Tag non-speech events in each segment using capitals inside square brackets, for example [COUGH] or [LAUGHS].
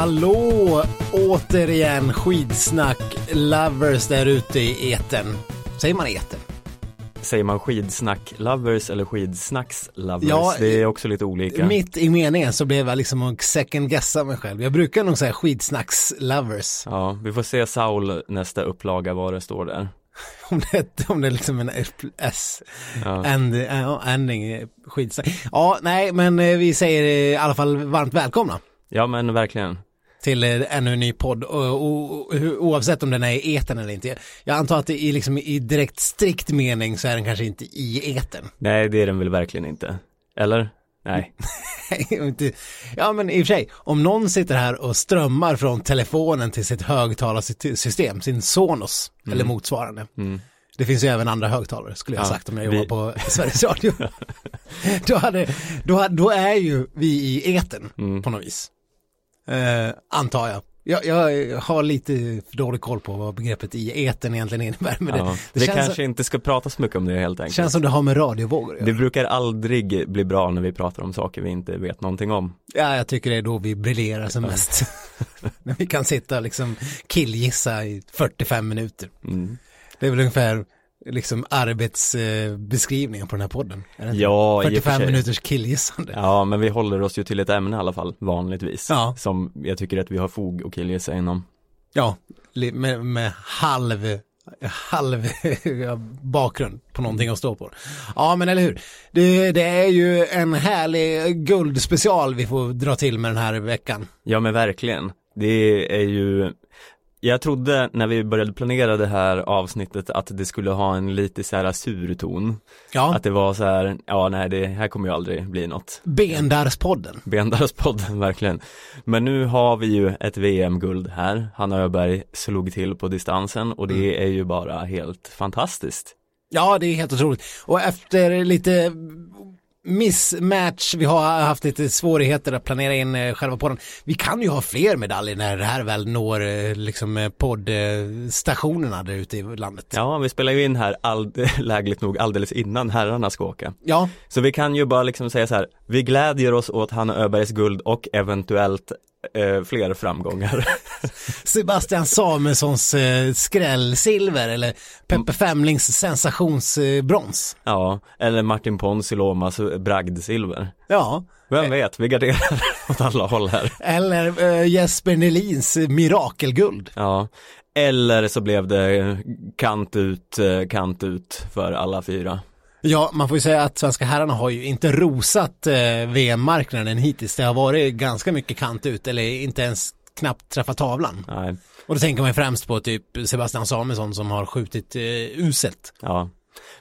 Hallå återigen skidsnack lovers där ute i eten. Säger man eten? Säger man skidsnack lovers eller skidsnacks lovers? Ja, det är också lite olika. Mitt i meningen så blev jag liksom att second guessa mig själv. Jag brukar nog säga skidsnacks lovers. Ja, vi får se Saul nästa upplaga vad det står där. [LAUGHS] om det, om det är liksom en S Ja. end, äh, ending skitsnack. Ja, nej men eh, vi säger i alla fall varmt välkomna. Ja men verkligen. Till eh, ännu en ny podd och, oavsett om den är i eten eller inte. Jag antar att det i, liksom, i direkt strikt mening så är den kanske inte i eten. Nej det är den väl verkligen inte. Eller? Nej. [LAUGHS] Ja men i och för sig, om någon sitter här och strömmar från telefonen till sitt högtalarsystem, sin Sonos eller motsvarande. Mm. Det finns ju även andra högtalare skulle jag ha Ja, sagt om jag vi- jobbar på [LAUGHS] Sveriges Radio. då, hade, då, då är ju vi i eten Mm. på något vis. Eh, antar jag. jag. Jag har lite för dålig koll på vad begreppet i eten egentligen innebär. Men Ja. det, Det, det, känns, kanske inte ska prata så mycket om det helt det enkelt. känns som det har med radiovågor att Det göra. brukar aldrig bli bra när vi pratar om saker vi inte vet någonting om. Ja, jag tycker det är då vi briljerar som mest. [LAUGHS] När vi kan sitta och liksom killgissa i 45 minuter. Mm. Det är väl ungefär liksom arbetsbeskrivningen på den här podden. Ja, i och för 45 sig. minuters killgissande. Ja, men vi håller oss ju till ett ämne i alla fall, vanligtvis. Ja. Som jag tycker att vi har fog och killgissa inom. Ja, med, med halv, halv [LAUGHS] bakgrund på någonting att stå på. Ja, men eller hur. Det, det är ju en härlig guldspecial vi får dra till med den här veckan. Ja men verkligen. Det är ju Jag trodde när vi började planera det här avsnittet att det skulle ha en lite så här sur ton. Ja, Att det var så här, ja nej det här kommer ju aldrig bli något. Bendarspodden. Bendarspodden [LAUGHS] verkligen. Men nu har vi ju ett VM-guld här. Hanna Öberg slog till på distansen och det är ju bara helt fantastiskt. Ja, det är helt otroligt. Och efter lite missmatch, vi har haft lite svårigheter att planera in eh, själva podden. Vi kan ju ha fler medaljer när det här väl når eh, liksom eh, poddstationerna där ute i landet. Ja, vi spelar ju in här all, [LAUGHS] lägligt nog alldeles innan herrarna ska åka. Ja, Så vi kan ju bara liksom säga så här, vi glädjer oss åt Hanna Öbergs guld och eventuellt eh, fler framgångar. [LAUGHS] Sebastian Samuelssons eh, skrällsilver eller Peppe Femlings sensationsbrons. ja, eller Martin Ponsiluomas bragdsilver. Ja, Vem vet, vi garderar [LAUGHS] åt alla håll här. eller eh, Jesper Nelins mirakelguld. Ja, eller så blev det kant ut, eh, kant ut för alla fyra. Ja, man får ju säga att svenska herrarna har ju inte rosat eh, VM-marknaden hittills. Det har varit ganska mycket kant ut eller inte ens knappt träffat tavlan. Nej, Och då tänker man ju främst på typ Sebastian Samuelsson som har skjutit eh, uselt. ja.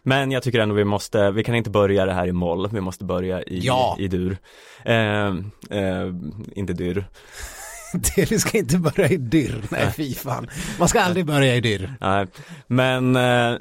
Men jag tycker ändå vi måste, vi kan inte börja det här i moll, vi måste börja i, Ja. i dur. Eh, eh, inte dyr. [LAUGHS] Det, vi ska inte börja i dyrr, nej fy fan. Man ska aldrig börja i dyrr. Nej, men eh,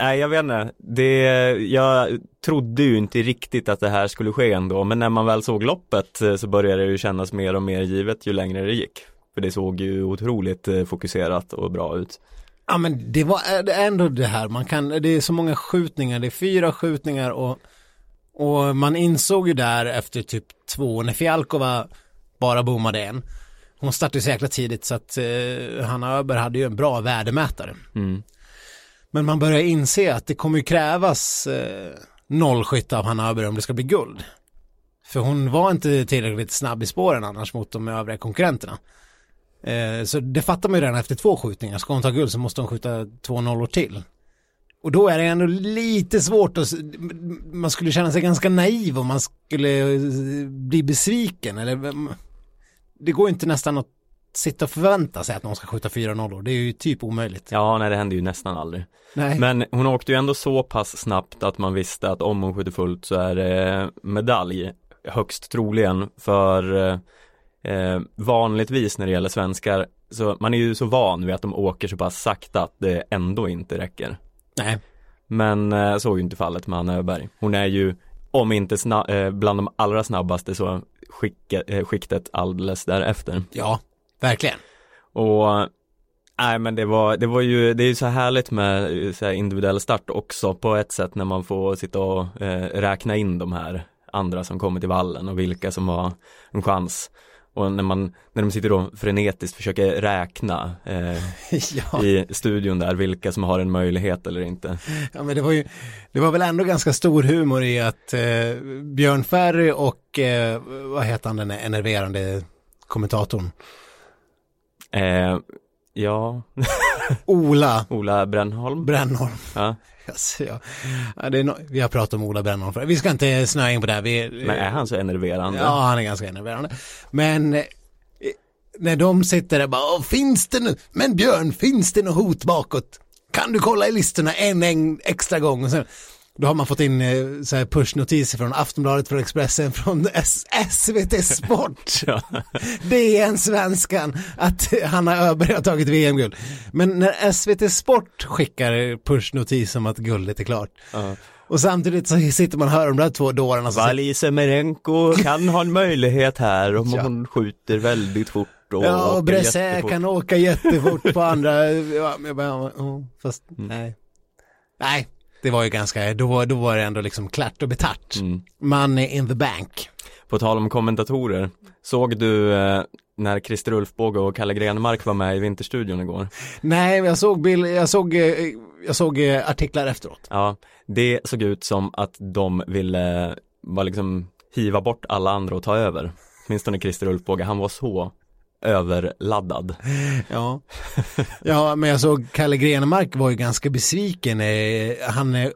Nej jag vet inte, det, jag trodde ju inte riktigt att det här skulle ske ändå men när man väl såg loppet eh, så började det ju kännas mer och mer givet ju längre det gick. För det såg ju otroligt eh, fokuserat och bra ut. Ja men det var är ändå det här, man kan, det är så många skjutningar, det är fyra skjutningar och, och man insåg ju där efter typ två, när Fialkova bara bommade en. Hon startade så jäkla tidigt så att eh, Hanna Öberg hade ju en bra värdemätare. Mm. Men man börjar inse att det kommer ju krävas eh, nollskytte av Hanna Öberg om det ska bli guld. För hon var inte tillräckligt snabb i spåren annars mot de övriga konkurrenterna. Eh, så det fattar man ju redan efter två skjutningar. Ska hon ta guld så måste hon skjuta två nollor till. Och då är det ändå lite svårt att, man skulle känna sig ganska naiv om man skulle eh, bli besviken eller mm, det går inte nästan att sitta och förvänta sig att någon ska skjuta fyra nollor. Det är ju typ omöjligt. Ja, nej det hände ju nästan aldrig. Nej. Men hon åkte ju ändå så pass snabbt att man visste att om hon skjuter fullt så är det medalj högst troligen för eh, eh, vanligtvis när det gäller svenskar så man är ju så van vid att de åker så pass sakta att det ändå inte räcker. Nej. Men eh, så är ju inte fallet med Anna Öberg. Hon är ju om inte eh, bland de allra snabbaste så skicka, eh, skiktet alldeles därefter. Ja, verkligen. Och Nej men det var, det var ju, det är ju så härligt med så här individuell start också på ett sätt när man får sitta och eh, räkna in de här andra som kommer till vallen och vilka som har en chans. Och när man, när de sitter då frenetiskt försöker räkna eh, [LAUGHS] ja. i studion där vilka som har en möjlighet eller inte. ja, men det var ju, det var väl ändå ganska stor humor i att eh, Björn Ferry och, eh, vad heter han den enerverande kommentatorn? Eh, ja, [LAUGHS] Ola Ola Brännholm. Brännholm. Ja. Alltså, ja. Ja, det är no vi har pratat om Ola Brännholm för Vi ska inte snöa in på det här. Vi, Men är han så enerverande? Ja, han är ganska enerverande. Men eh, när de sitter där bara, "Åh, finns det nu, men Björn, finns det något hot bakåt? Kan du kolla i listorna en, en extra gång? Och sen, då har man fått in eh, så pushnotiser från Aftonbladet, från Expressen, från S- SVT Sport. [LAUGHS] Ja. DN Svenskan att Hanna Öberg har tagit VM-guld. Men när SVT Sport skickar pushnotis om att guldet är klart Ja. och samtidigt så sitter man och hör de där två dårarna som Valij Semerenko kan ha en möjlighet här om [LAUGHS] Ja. hon skjuter väldigt fort och Ja, och jättefort. kan åka jättefort på andra, [LAUGHS] ja, bara, fast Mm. nej. Nej, det var ju ganska, då, var- då var det ändå liksom klart och betart. Mm. Money in the bank. På tal om kommentatorer, såg du eh, när Christer Ulfbåge och Kalle Grenmark var med i Vinterstudion igår? Nej, jag såg, bild, jag såg, eh, jag såg eh, artiklar efteråt. Ja, det såg ut som att de ville bara liksom hiva bort alla andra och ta över. Åtminstone Christer Ulfbåge, han var så överladdad. Ja. ja, men jag såg Kalle Grenemark var ju ganska besviken. Eh, Han, eh,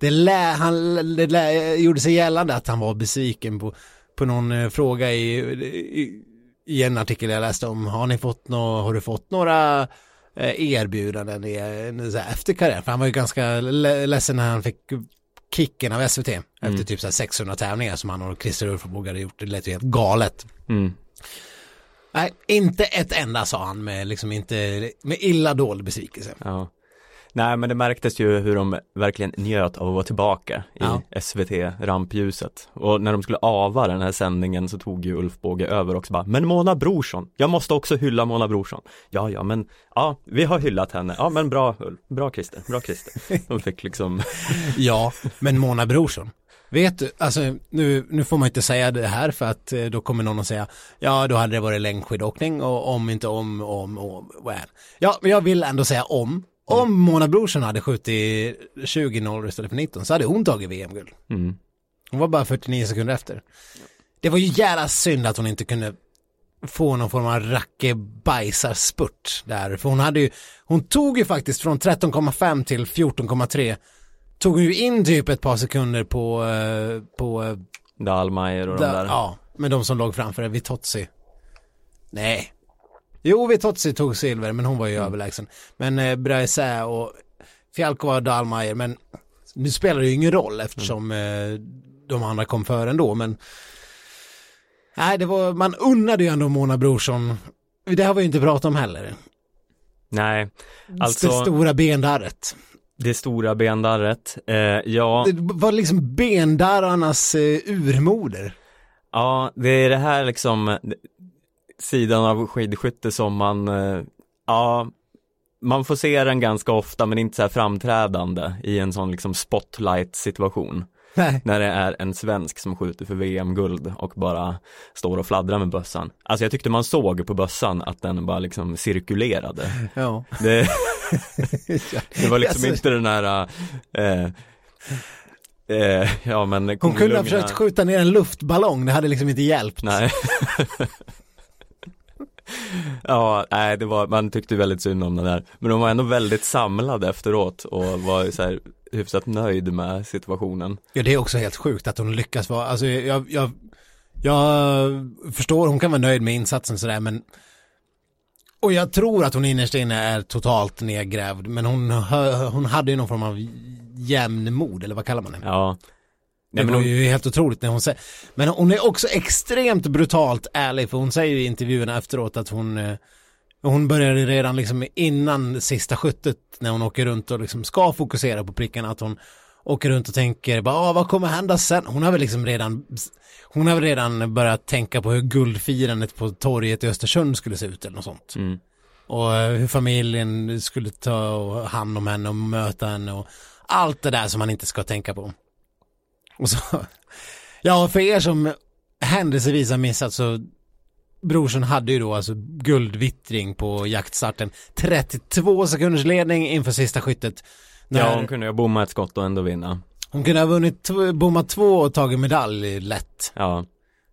det, lä, han det lä, gjorde sig gällande att han var besviken på, på någon eh, fråga i, i, i en artikel jag läste om. Har ni fått nå, har du fått några erbjudanden i, efter karriären? För han var ju ganska le- ledsen när han fick kicken av SVT efter typ så här 600 tävlingar som han och Christer Ulfbåge hade gjort. Det lät ju helt galet. Mm. Nej, inte ett enda sa han med liksom inte, med illa dold besvikelse. Ja. Nej men det märktes ju hur de verkligen njöt av att vara tillbaka i Ja. SVT rampljuset. Och när de skulle ava den här sändningen så tog ju Ulf Båge över också bara, men Mona Brorsson, jag måste också hylla Mona Brorsson. Ja, ja, men ja, vi har hyllat henne. Ja, men bra Ulf, bra Christer, bra Christer. [LAUGHS] De fick liksom, Ja, men Mona Brorsson. Vet du, alltså nu, nu får man inte säga det här för att eh, då kommer någon att säga ja då hade det varit längdskidåkning och om inte om, om, om, well. Ja, men jag vill ändå säga om. Om Mona Brorsson hade skjutit 20-0 istället för 19 så hade hon tagit VM-guld. mm, Hon var bara 49 sekunder efter. Det var ju jävla synd att hon inte kunde få någon form av rackebajsarspurt där. För hon hade ju, hon tog ju faktiskt från 13,5 till 14,3. Tog ju in typ ett par sekunder på, eh, på, eh, Dahlmeier och de där, ja, med de som låg framför, Vitozzi. Nej. Jo, Vitozzi tog silver, men hon var ju överlägsen. Men eh, Braisä och Fialkova och Dahlmeier, men nu spelar det ju ingen roll eftersom eh, de andra kom före ändå, men Nej, det var, man unnade ju ändå Mona Brorsson, det har vi ju inte pratat om heller. Nej, det alltså stora bendarret. Det stora bendarret, eh, ja, Det var liksom bendarrarnas eh, urmoder. ja, det är det här liksom sidan av skidskytte som man, eh, ja, man får se den ganska ofta men inte så här framträdande i en sån liksom spotlight situation. Nej. När det är en svensk som skjuter för VM-guld och bara står och fladdrar med bössan. Alltså jag tyckte man såg på bössan att den bara liksom cirkulerade. Ja. Det, [LAUGHS] det var liksom Alltså- inte den här eh, eh, ja men Hon kunde ha lugna- försökt skjuta ner en luftballong, det hade liksom inte hjälpt. Nej [LAUGHS] Ja, nej det var, man tyckte väldigt synd om den där Men de var ändå väldigt samlade efteråt och var så här hyfsat nöjd med situationen Ja, det är också helt sjukt att hon lyckas vara, alltså jag, jag, jag förstår, hon kan vara nöjd med insatsen sådär, men och jag tror att hon innerst inne är totalt nedgrävd, men hon, hon hade ju någon form av jämnmod, eller vad kallar man det? Ja Det Nej, men var hon, ju helt otroligt när hon säger, men hon är också extremt brutalt ärlig, för hon säger i intervjuerna efteråt att hon, eh, hon började redan liksom innan sista skyttet, när hon åker runt och liksom ska fokusera på prickarna, att hon åker runt och tänker, bara, "Ah, vad kommer hända sen? Hon har väl liksom redan, hon har väl redan börjat tänka på hur guldfirandet på torget i Östersund skulle se ut eller något sånt. mm, Och eh, hur familjen skulle ta hand om henne och möta henne och allt det där som man inte ska tänka på. Och så, [LAUGHS] ja för er som händelsevis har missat så Brorsson hade ju då alltså guldvittring på jaktstarten. 32 sekunders ledning inför sista skyttet. När Ja, hon kunde ju bomma ett skott och ändå vinna. hon kunde ha vunnit, bommat två och tagit medalj lätt. Ja,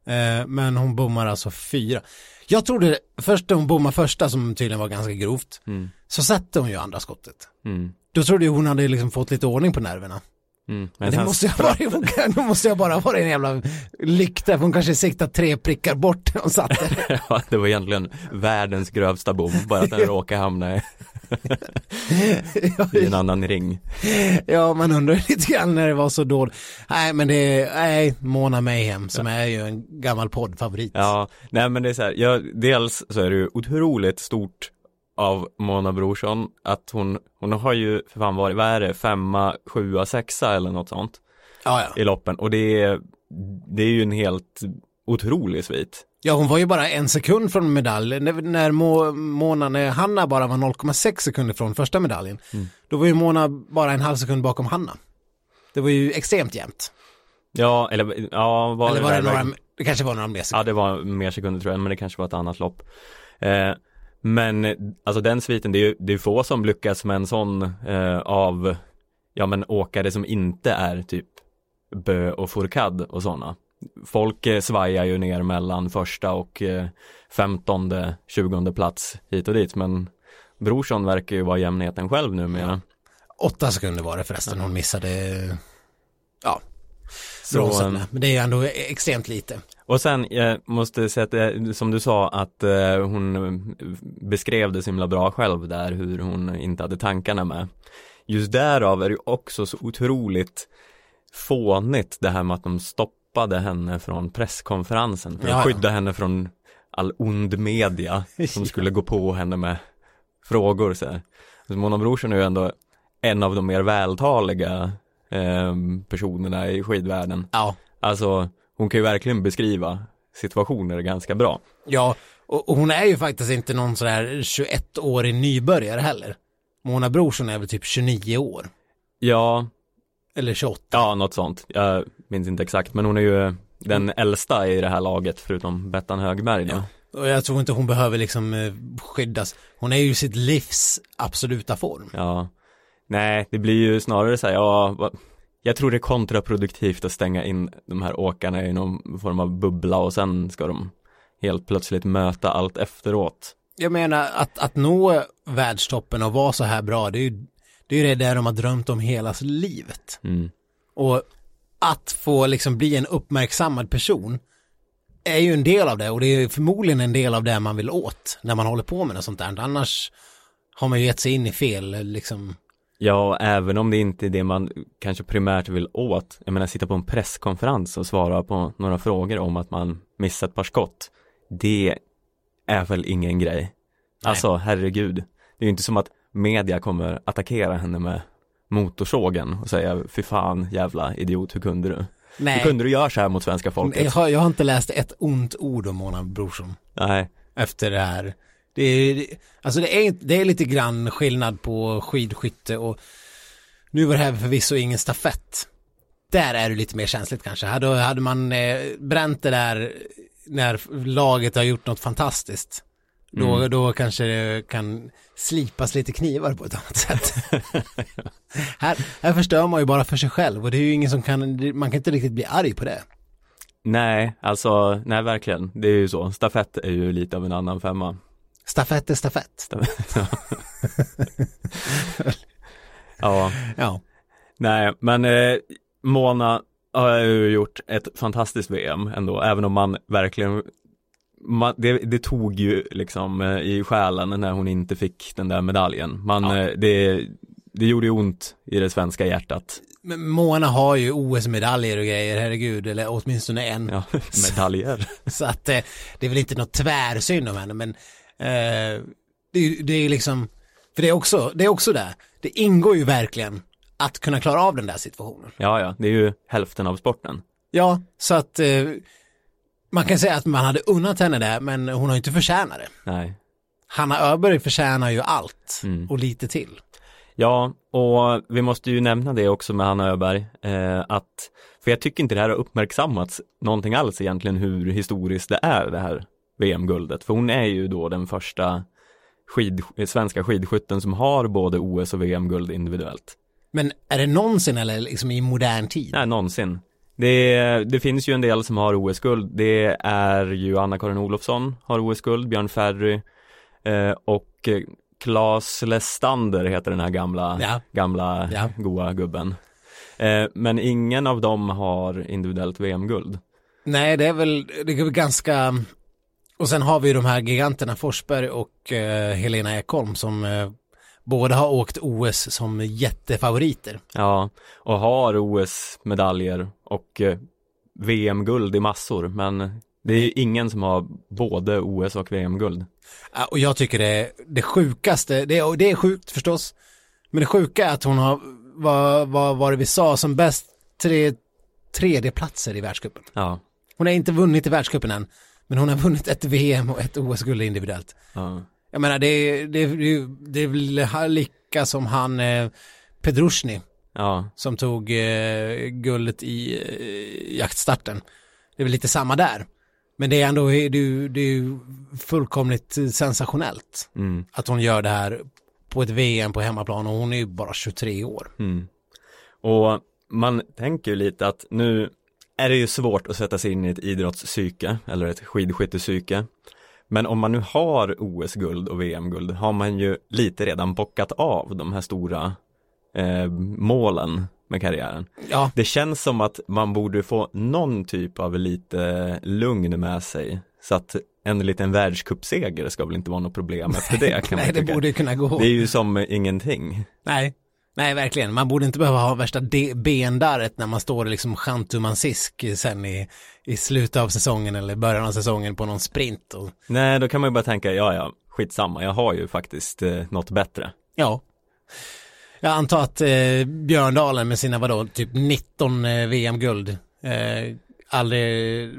Eh, men hon bommar alltså fyra. Jag trodde, först när hon bommade första som tydligen var ganska grovt, mm, så satte hon ju andra skottet. mm, Då trodde jag hon hade liksom fått lite ordning på nerverna. Mm. Men [LAUGHS] det måste ha varit, hon måste jag bara varit en jävla lykta, för hon kanske siktat tre prickar bort när hon satt där. [LAUGHS] Ja, det var egentligen världens grövsta bom, bara att den [LAUGHS] råkade hamna i, i en annan ring. Ja, man undrar lite grann när det var så dåligt. Nej, men det är, nej, Mona Mayhem som är ju en gammal poddfavorit. Ja, nej men det är så här, ja, dels så är det ju otroligt stort av Mona Brorsson att hon, hon har ju för fan varit, vad är det, femma, sjua, sexa eller något sånt ja, ja. i loppen och det är, det är ju en helt otrolig svit. Ja, hon var ju bara en sekund från medalj. När, när Mo, Mona, när Hanna bara var 0,6 sekunder från första medaljen, Mm. då var ju Mona bara en halv sekund bakom Hanna. Det var ju extremt jämnt. Ja, eller ja, var Eller var det där några, det kanske var några mer Ja, sekunder. det var mer sekunder tror jag, men det kanske var ett annat lopp. Eh, men alltså den sviten, det är ju det är få som lyckas med en sån eh, av, ja men åkare som inte är typ Bö och Fourcade och sådana. Folk eh, svajar ju ner mellan första och eh, femtonde, tjugonde plats hit och dit, men Brorsson verkar ju vara jämnheten själv numera. Åtta sekunder var det förresten hon missade, ja, Så, eh. Men det är ju ändå extremt lite. Och sen, jag måste säga att det, som du sa att eh, hon eh, beskrev det så himla bra själv där hur hon inte hade tankarna med. Just därav är det också så otroligt fånigt det här med att de stoppade henne från presskonferensen för att Ja, ja. skydda henne från all ond media som skulle gå på henne med frågor så här. Så Mona Brorsson är ju ändå en av de mer vältaliga eh, personerna i skidvärlden. Ja, Alltså, hon kan ju verkligen beskriva situationer ganska bra. ja, och, och hon är ju faktiskt inte någon sådär 21-årig nybörjare heller. Mona Brorsson är väl typ 29 år. Ja, Eller 28. ja, något sånt. Jag minns inte exakt, men hon är ju den äldsta i det här laget, förutom Bettan Högberg då. Och jag tror inte hon behöver liksom eh, skyddas. Hon är ju sitt livs absoluta form. Ja. Nej, det blir ju snarare så här, ja, jag tror det är kontraproduktivt att stänga in de här åkarna i någon form av bubbla och sen ska de helt plötsligt möta allt efteråt. Jag menar att, att nå världstoppen och vara så här bra, det är ju det, är det där de har drömt om hela livet. Mm. Och att få liksom bli en uppmärksammad person är ju en del av det och det är förmodligen en del av det man vill åt när man håller på med något sånt där. Annars har man ju gett sig in i fel liksom. Ja, även om det inte är det man kanske primärt vill åt. Jag menar sitta på en presskonferens och svara på några frågor om att man missat ett par skott. Det är väl ingen grej. Alltså herregud. Det är ju inte som att media kommer attackera henne med motorsågen och säga fy fan jävla idiot, hur kunde du? Hur Nej, kunde du göra så här mot svenska jag folket? har, jag har inte läst ett ont ord om Mona Brorsson. Nej, efter det här. Det är, alltså det är, det är lite grann skillnad på skidskytte och nu var det här förvisso ingen stafett. Där är det lite mer känsligt kanske. Hade, hade man eh, bränt det där när laget har gjort något fantastiskt. Då, Mm. då kanske det kan slipas lite knivar på ett annat sätt. [LAUGHS] här, här förstör man ju bara för sig själv och det är ju ingen som kan, man kan inte riktigt bli arg på det. nej, alltså, nej verkligen. Det är ju så. Stafett är ju lite av en annan femma. Stafett är stafett. [LAUGHS] Ja, Ja. Nej, men eh, Mona har ju gjort ett fantastiskt VM ändå, även om man verkligen man, det, det tog ju liksom eh, i själen när hon inte fick den där medaljen. Man, Ja. eh, det, det gjorde ju ont i det svenska hjärtat. Men Mona har ju OS-medaljer och grejer, herregud, eller åtminstone en. Ja, [LAUGHS] medaljer. [LAUGHS] Så att eh, det är väl inte något tvärsynd om henne, men eh, det, är ju- det är liksom, för det är också, det är också det, det ingår ju verkligen att kunna klara av den där situationen. Ja, ja, det är ju hälften av sporten. Ja, så att eh, man kan säga att man hade unnat henne det, men hon har ju inte förtjänat det. Nej. Hanna Öberg förtjänar ju allt Mm. och lite till. Ja, och vi måste ju nämna det också med Hanna Öberg, eh, att, för jag tycker inte det här har uppmärksammats någonting alls egentligen hur historiskt det är det här VM-guldet. För hon är ju då den första skid, svenska skidskytten som har både OS och VM-guld individuellt. Men är det någonsin eller liksom i modern tid? Nej, någonsin. Det, det finns ju en del som har OS-guld. Det är ju Anna-Karin Olofsson har OS-guld, Björn Ferry eh, och Claes Lestander heter den här gamla, Ja. gamla Ja. goa gubben. Eh, men ingen av dem har individuellt VM-guld. Nej, det är väl, det är ganska, och sen har vi ju de här giganterna Forsberg och eh, Helena Ekholm som eh, båda har åkt OS som jättefavoriter. Ja, och har OS-medaljer och eh, VM-guld i massor, men det är ju ingen som har både OS och VM-guld. Ja, Och jag tycker det, det sjukaste, det, och det är sjukt förstås, men det sjuka är att hon har, vad, vad var det vi sa, som bäst tre, tredje platser i världscupen. Ja, Hon har inte vunnit i världscupen än, men hon har vunnit ett VM och ett OS-guld individuellt. ja, Jag menar, det, är- det, är- det är väl lika som han eh, Pedrushny ja, som tog eh, guldet i eh, jaktstarten. Det är väl lite samma där. Men det är ändå, det är det är fullkomligt sensationellt mm, att hon gör det här på ett VM på hemmaplan och hon är ju bara 23 år. mm. Och man tänker ju lite att nu är det ju svårt att sätta sig in i ett idrottspsyke eller ett skidskyttepsyke. Men om man nu har OS-guld och VM-guld har man ju lite redan bockat av de här stora eh, målen med karriären. Ja, Det känns som att man borde få någon typ av lite lugn med sig så att en liten världscupseger ska väl inte vara något problem efter det kan man [LAUGHS] nej det tycka. borde kunna gå. Det är ju som ingenting. Nej, nej verkligen. Man borde inte behöva ha värsta bendarret när man står liksom chantumansisk sen i, i slutet av säsongen eller början av säsongen på någon sprint. Och, Nej, då kan man ju bara tänka, ja ja, skitsamma, jag har ju faktiskt eh, något bättre. ja. Jag antar att eh, Björndalen med sina vadå, typ 19 eh, VM-guld eh, aldrig,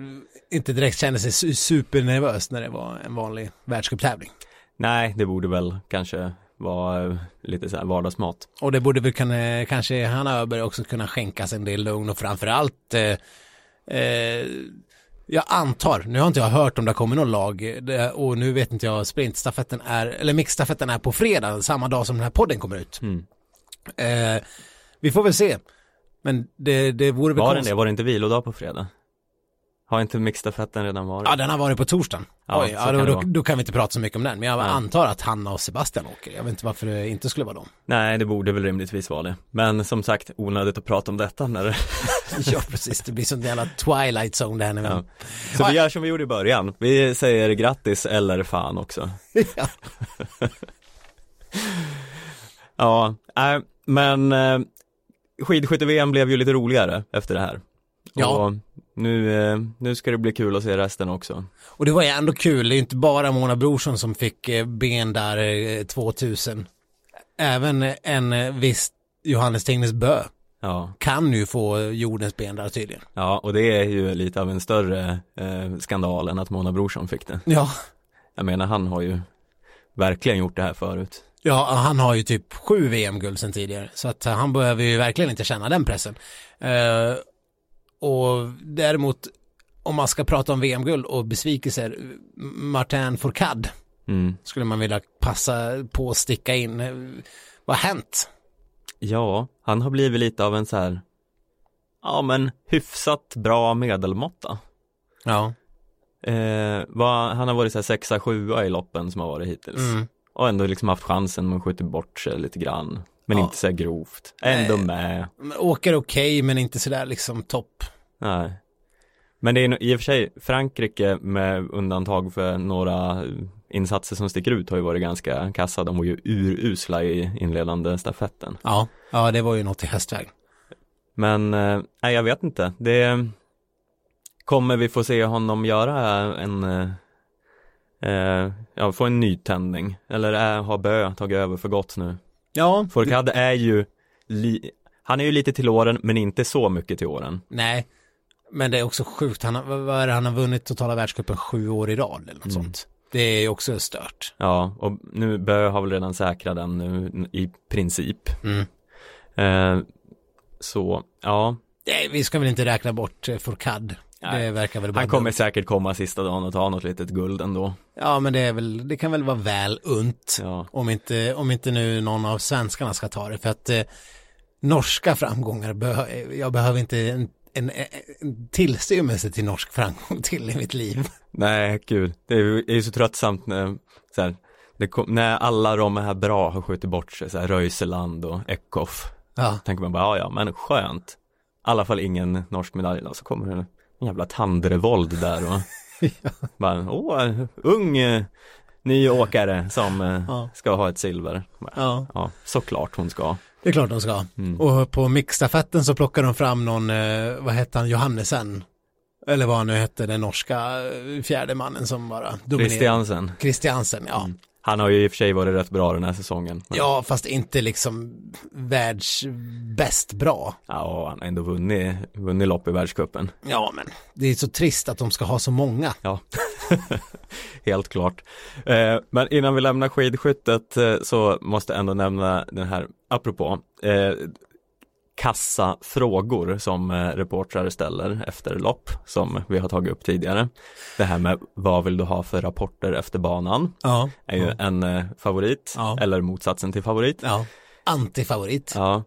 inte direkt kände sig su- supernervös när det var en vanlig världscuptävling. Nej, det borde väl kanske vara eh, lite så här vardagsmat. Och det borde väl kunna, kanske Hanna Öberg också kunna skänkas en del lugn och framförallt eh, eh, jag antar, nu har inte jag hört om det kommer någon lag och nu vet inte jag, sprintstafetten är, eller mixstafetten är på fredag, samma dag som den här podden kommer ut. Mm. Eh, vi får väl se. Men det, det vore väl Var den konstigt. det? Var det inte vilodag på fredag? Har inte mixstafetten redan varit? Ja, den har varit på torsdagen. Ja, Oj, ja, kan då, det då, då kan vi inte prata så mycket om den. Men jag Ja. antar att Hanna och Sebastian åker. Jag vet inte varför det inte skulle vara dem. Nej, det borde väl rimligtvis vara det. Men som sagt, onödigt att prata om detta när det... [LAUGHS] ja, precis. Det blir sånt jävla twilight zone det här [LAUGHS] vi... Ja. Så vi gör som vi gjorde i början. Vi säger grattis eller fan också. [LAUGHS] Ja. Ja, äh, men eh, skidskytte-VM blev ju lite roligare efter det här. Ja. Och nu, eh, nu ska det bli kul att se resten också. Och det var ju ändå kul, det är ju inte bara Mona Brorsson som fick eh, ben där eh, 2000. Även eh, en eh, viss Johannes Tingnes Bö Ja, kan ju få jordens ben där tydligen. ja och det är ju lite av en större eh, skandal än att Mona Brorsson fick det. Ja. Jag menar, han har ju verkligen gjort det här förut. Ja, han har ju typ sju VM-guld sedan tidigare. Så att han behöver ju verkligen inte känna den pressen. Eh, och däremot, om man ska prata om VM-guld och besvikelser, Martin Fourcade Mm. skulle man vilja passa på att sticka in. Vad har hänt? Ja, han har blivit lite av en så här, ja men hyfsat bra medelmåtta. Ja. Eh, vad, han har varit så här sexa, sjua i loppen som har varit hittills. Mm. Och ändå liksom haft chansen men skjutit bort sig lite grann. Men Ja. inte så här grovt. Ändå Nej. med. Men Åker okej, men inte sådär liksom topp. Nej. Men det är i och för sig Frankrike med undantag för några insatser som sticker ut har ju varit ganska kassa. De var ju urusla i inledande stafetten. Ja. Ja, det var ju något i hästväg. Men eh, nej, jag vet inte. Det kommer vi få se honom göra en eh, eh, ja, få en nytändning. Eller är, har Bö tagit över för gott nu? Ja. Fourcade är ju li, han är ju lite till åren men inte så mycket till åren. Nej. Men det är också sjukt. Han har, vad är det, han har vunnit totala världscupen sju år i rad eller något Mm. sånt. Det är ju också stört. Ja, och nu Bö har väl redan säkrat den nu i princip. Mm. Eh, så, ja, Nej, vi ska väl inte räkna bort eh, Det verkar väl bara Han kommer dumt. säkert komma sista dagen och ta något litet guld ändå. Ja, men det är väl, det kan väl vara väl unt. Ja. Om inte, om inte nu någon av svenskarna ska ta det. För att eh, norska framgångar, behö, jag behöver inte en, en, en tillstymmelse till norsk framgång [LAUGHS] till i mitt liv. Nej, gud. Det är ju så tröttsamt när, så här, kom, när alla de här bra har skjutit bort sig, så här Röiseland och Eckhoff. Ja, Tänker man bara, ja ja, men skönt. I alla fall ingen norsk medalj då, så kommer det en jävla tandrevold där och [LAUGHS] bara, åh, ung eh, ny åkare som eh, Ja. ska ha ett silver. Bara, ja, Ja, såklart hon ska. det är klart de ska. Mm. Och på mixstafetten så plockar de fram någon, eh, vad hette han, Johannesen. Eller vad han nu hette, den norska fjärde mannen som bara dominerade. Christiansen. Christiansen, ja. Han har ju i och för sig varit rätt bra den här säsongen. Men, Ja, fast inte liksom världsbäst bra. ja, han har ändå vunnit, vunnit lopp i världscupen. Ja, men det är så trist att de ska ha så många. Ja, [LAUGHS] helt klart. Eh, men innan vi lämnar skidskyttet eh, så måste jag ändå nämna den här, apropå, eh, kassa frågor som eh, reportrar ställer efter lopp som vi har tagit upp tidigare. Det här med vad vill du ha för rapporter efter banan Ja. är ju en eh, favorit Ja. eller motsatsen till favorit. Ja. Antifavorit. Ja,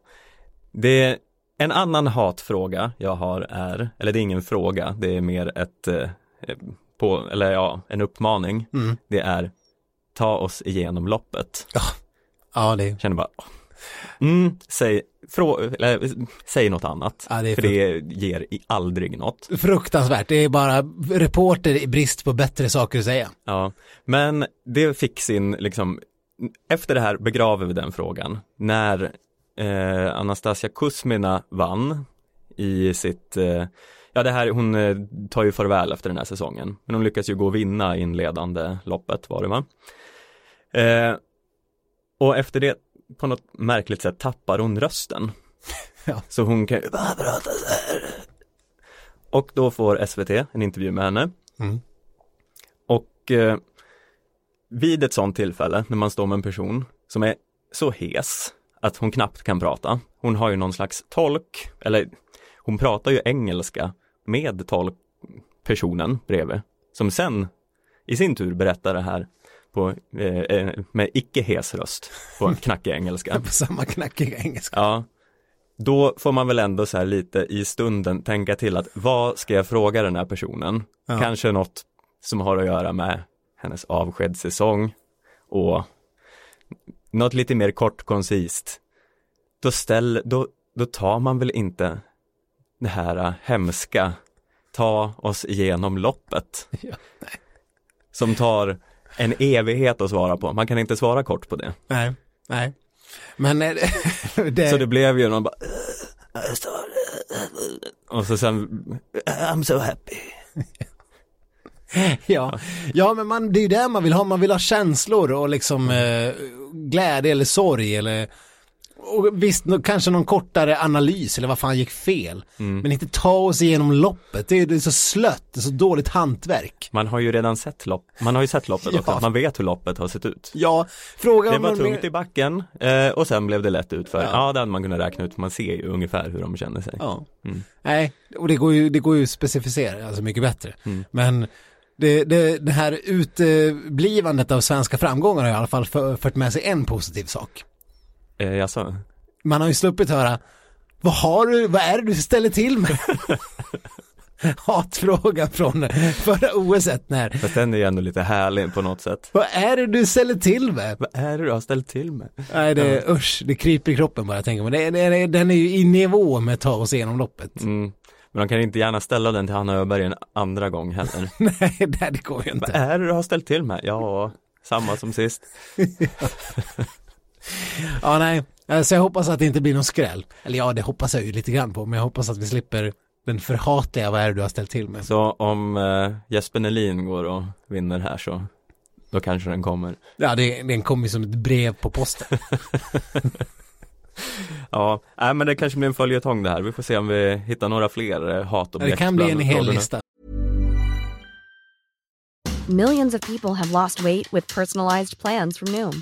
det en annan hatfråga jag har är, eller det är ingen fråga, det är mer ett, eh, på, eller ja, en uppmaning. Mm. Det är ta oss igenom loppet. Ja, det är, Jag känner bara, mm, säg, frå, eller, säg något annat. Ja, det för det ger aldrig något. fruktansvärt. Det är bara reporter i brist på bättre saker att säga. Ja, men det fick sin, liksom, efter det här begraver vi den frågan. När eh, Anastasia Kuzmina vann i sitt, eh, ja det här, hon eh, tar ju farväl efter den här säsongen, men hon lyckas ju gå och vinna inledande loppet var det va? Eh, och efter det, på något märkligt sätt tappar hon rösten. [LAUGHS] Ja. Så hon kan bara prata så här. Och då får SVT en intervju med henne. Mm. Och eh, vid ett sånt tillfälle när man står med en person som är så hes att hon knappt kan prata. Hon har ju någon slags tolk, eller hon pratar ju engelska med tolkpersonen bredvid. Som sen i sin tur berättar det här på, eh, eh, med icke-hes röst på en [LAUGHS] knackig engelska. På samma knackiga engelska. Ja, då får man väl ändå så här lite i stunden tänka till att vad ska jag fråga den här personen? Ja. Kanske något som har att göra med hennes avskedssäsong och något lite mer kort koncist. Då, ställ, då, då tar man väl inte det här hemska, ta oss igenom loppet. [LAUGHS] Ja, Som tar en evighet att svara på. Man kan inte svara kort på det. Nej, nej. Men eh, [LAUGHS] det, Så det blev ju någon bara "Jag står, och så sen I'm so happy. [LAUGHS] ja. ja, men man, det är ju det man vill ha. Man vill ha känslor och liksom eh, glädje eller sorg eller och visst, kanske någon kortare analys eller vad fan gick fel. Mm. Men inte ta oss igenom loppet. Det är, det är så slött, det är så dåligt hantverk. Man har ju redan sett lopp, man har ju sett loppet [LAUGHS] Ja. också, man vet hur loppet har sett ut. Ja, fråga Det var någon tungt i backen eh, och sen blev det lätt utför. Ja. Ja, det hade man kunnat räkna ut, man ser ju ungefär hur de känner sig. Ja. Mm. Nej, och det går ju, det går ju att specificera, alltså mycket bättre. Mm. Men det, det, det här uteblivandet av svenska framgångar har i alla fall för, fört med sig en positiv sak. Eh, jag sa, Man har ju sluppit höra, vad har du, vad är det du ställer till med? [LAUGHS] Hatfråga från förra OSet när, fast den är ju ändå lite härlig på något sätt. vad är det du ställer till med? Vad är det du har ställt till med? Nej, det, usch, det kryper i kroppen bara jag tänker på det. det, den är ju i nivå med ta oss igenom loppet. Mm. Men de kan inte gärna ställa den till Hanna Öberg en andra gång heller. [LAUGHS] Nej, det, går ju Vad inte. är det du har ställt till med? Ja, samma som sist. [LAUGHS] Ja, nej. Så jag hoppas att det inte blir någon skräll. Eller ja, det hoppas jag ju lite grann på, men jag hoppas att vi slipper den förhatliga vad är det du har ställt till med. Så om eh, Jesper Nelin går och vinner här så då kanske den kommer. Ja, det, den kommer som ett brev på posten. [LAUGHS] Ja, nej men det kanske blir en följetong det här. Vi får se om vi hittar några fler eh, hatobjekt. Det kan bli en hel lista. Millions of people have lost weight with personalized plans from Noom,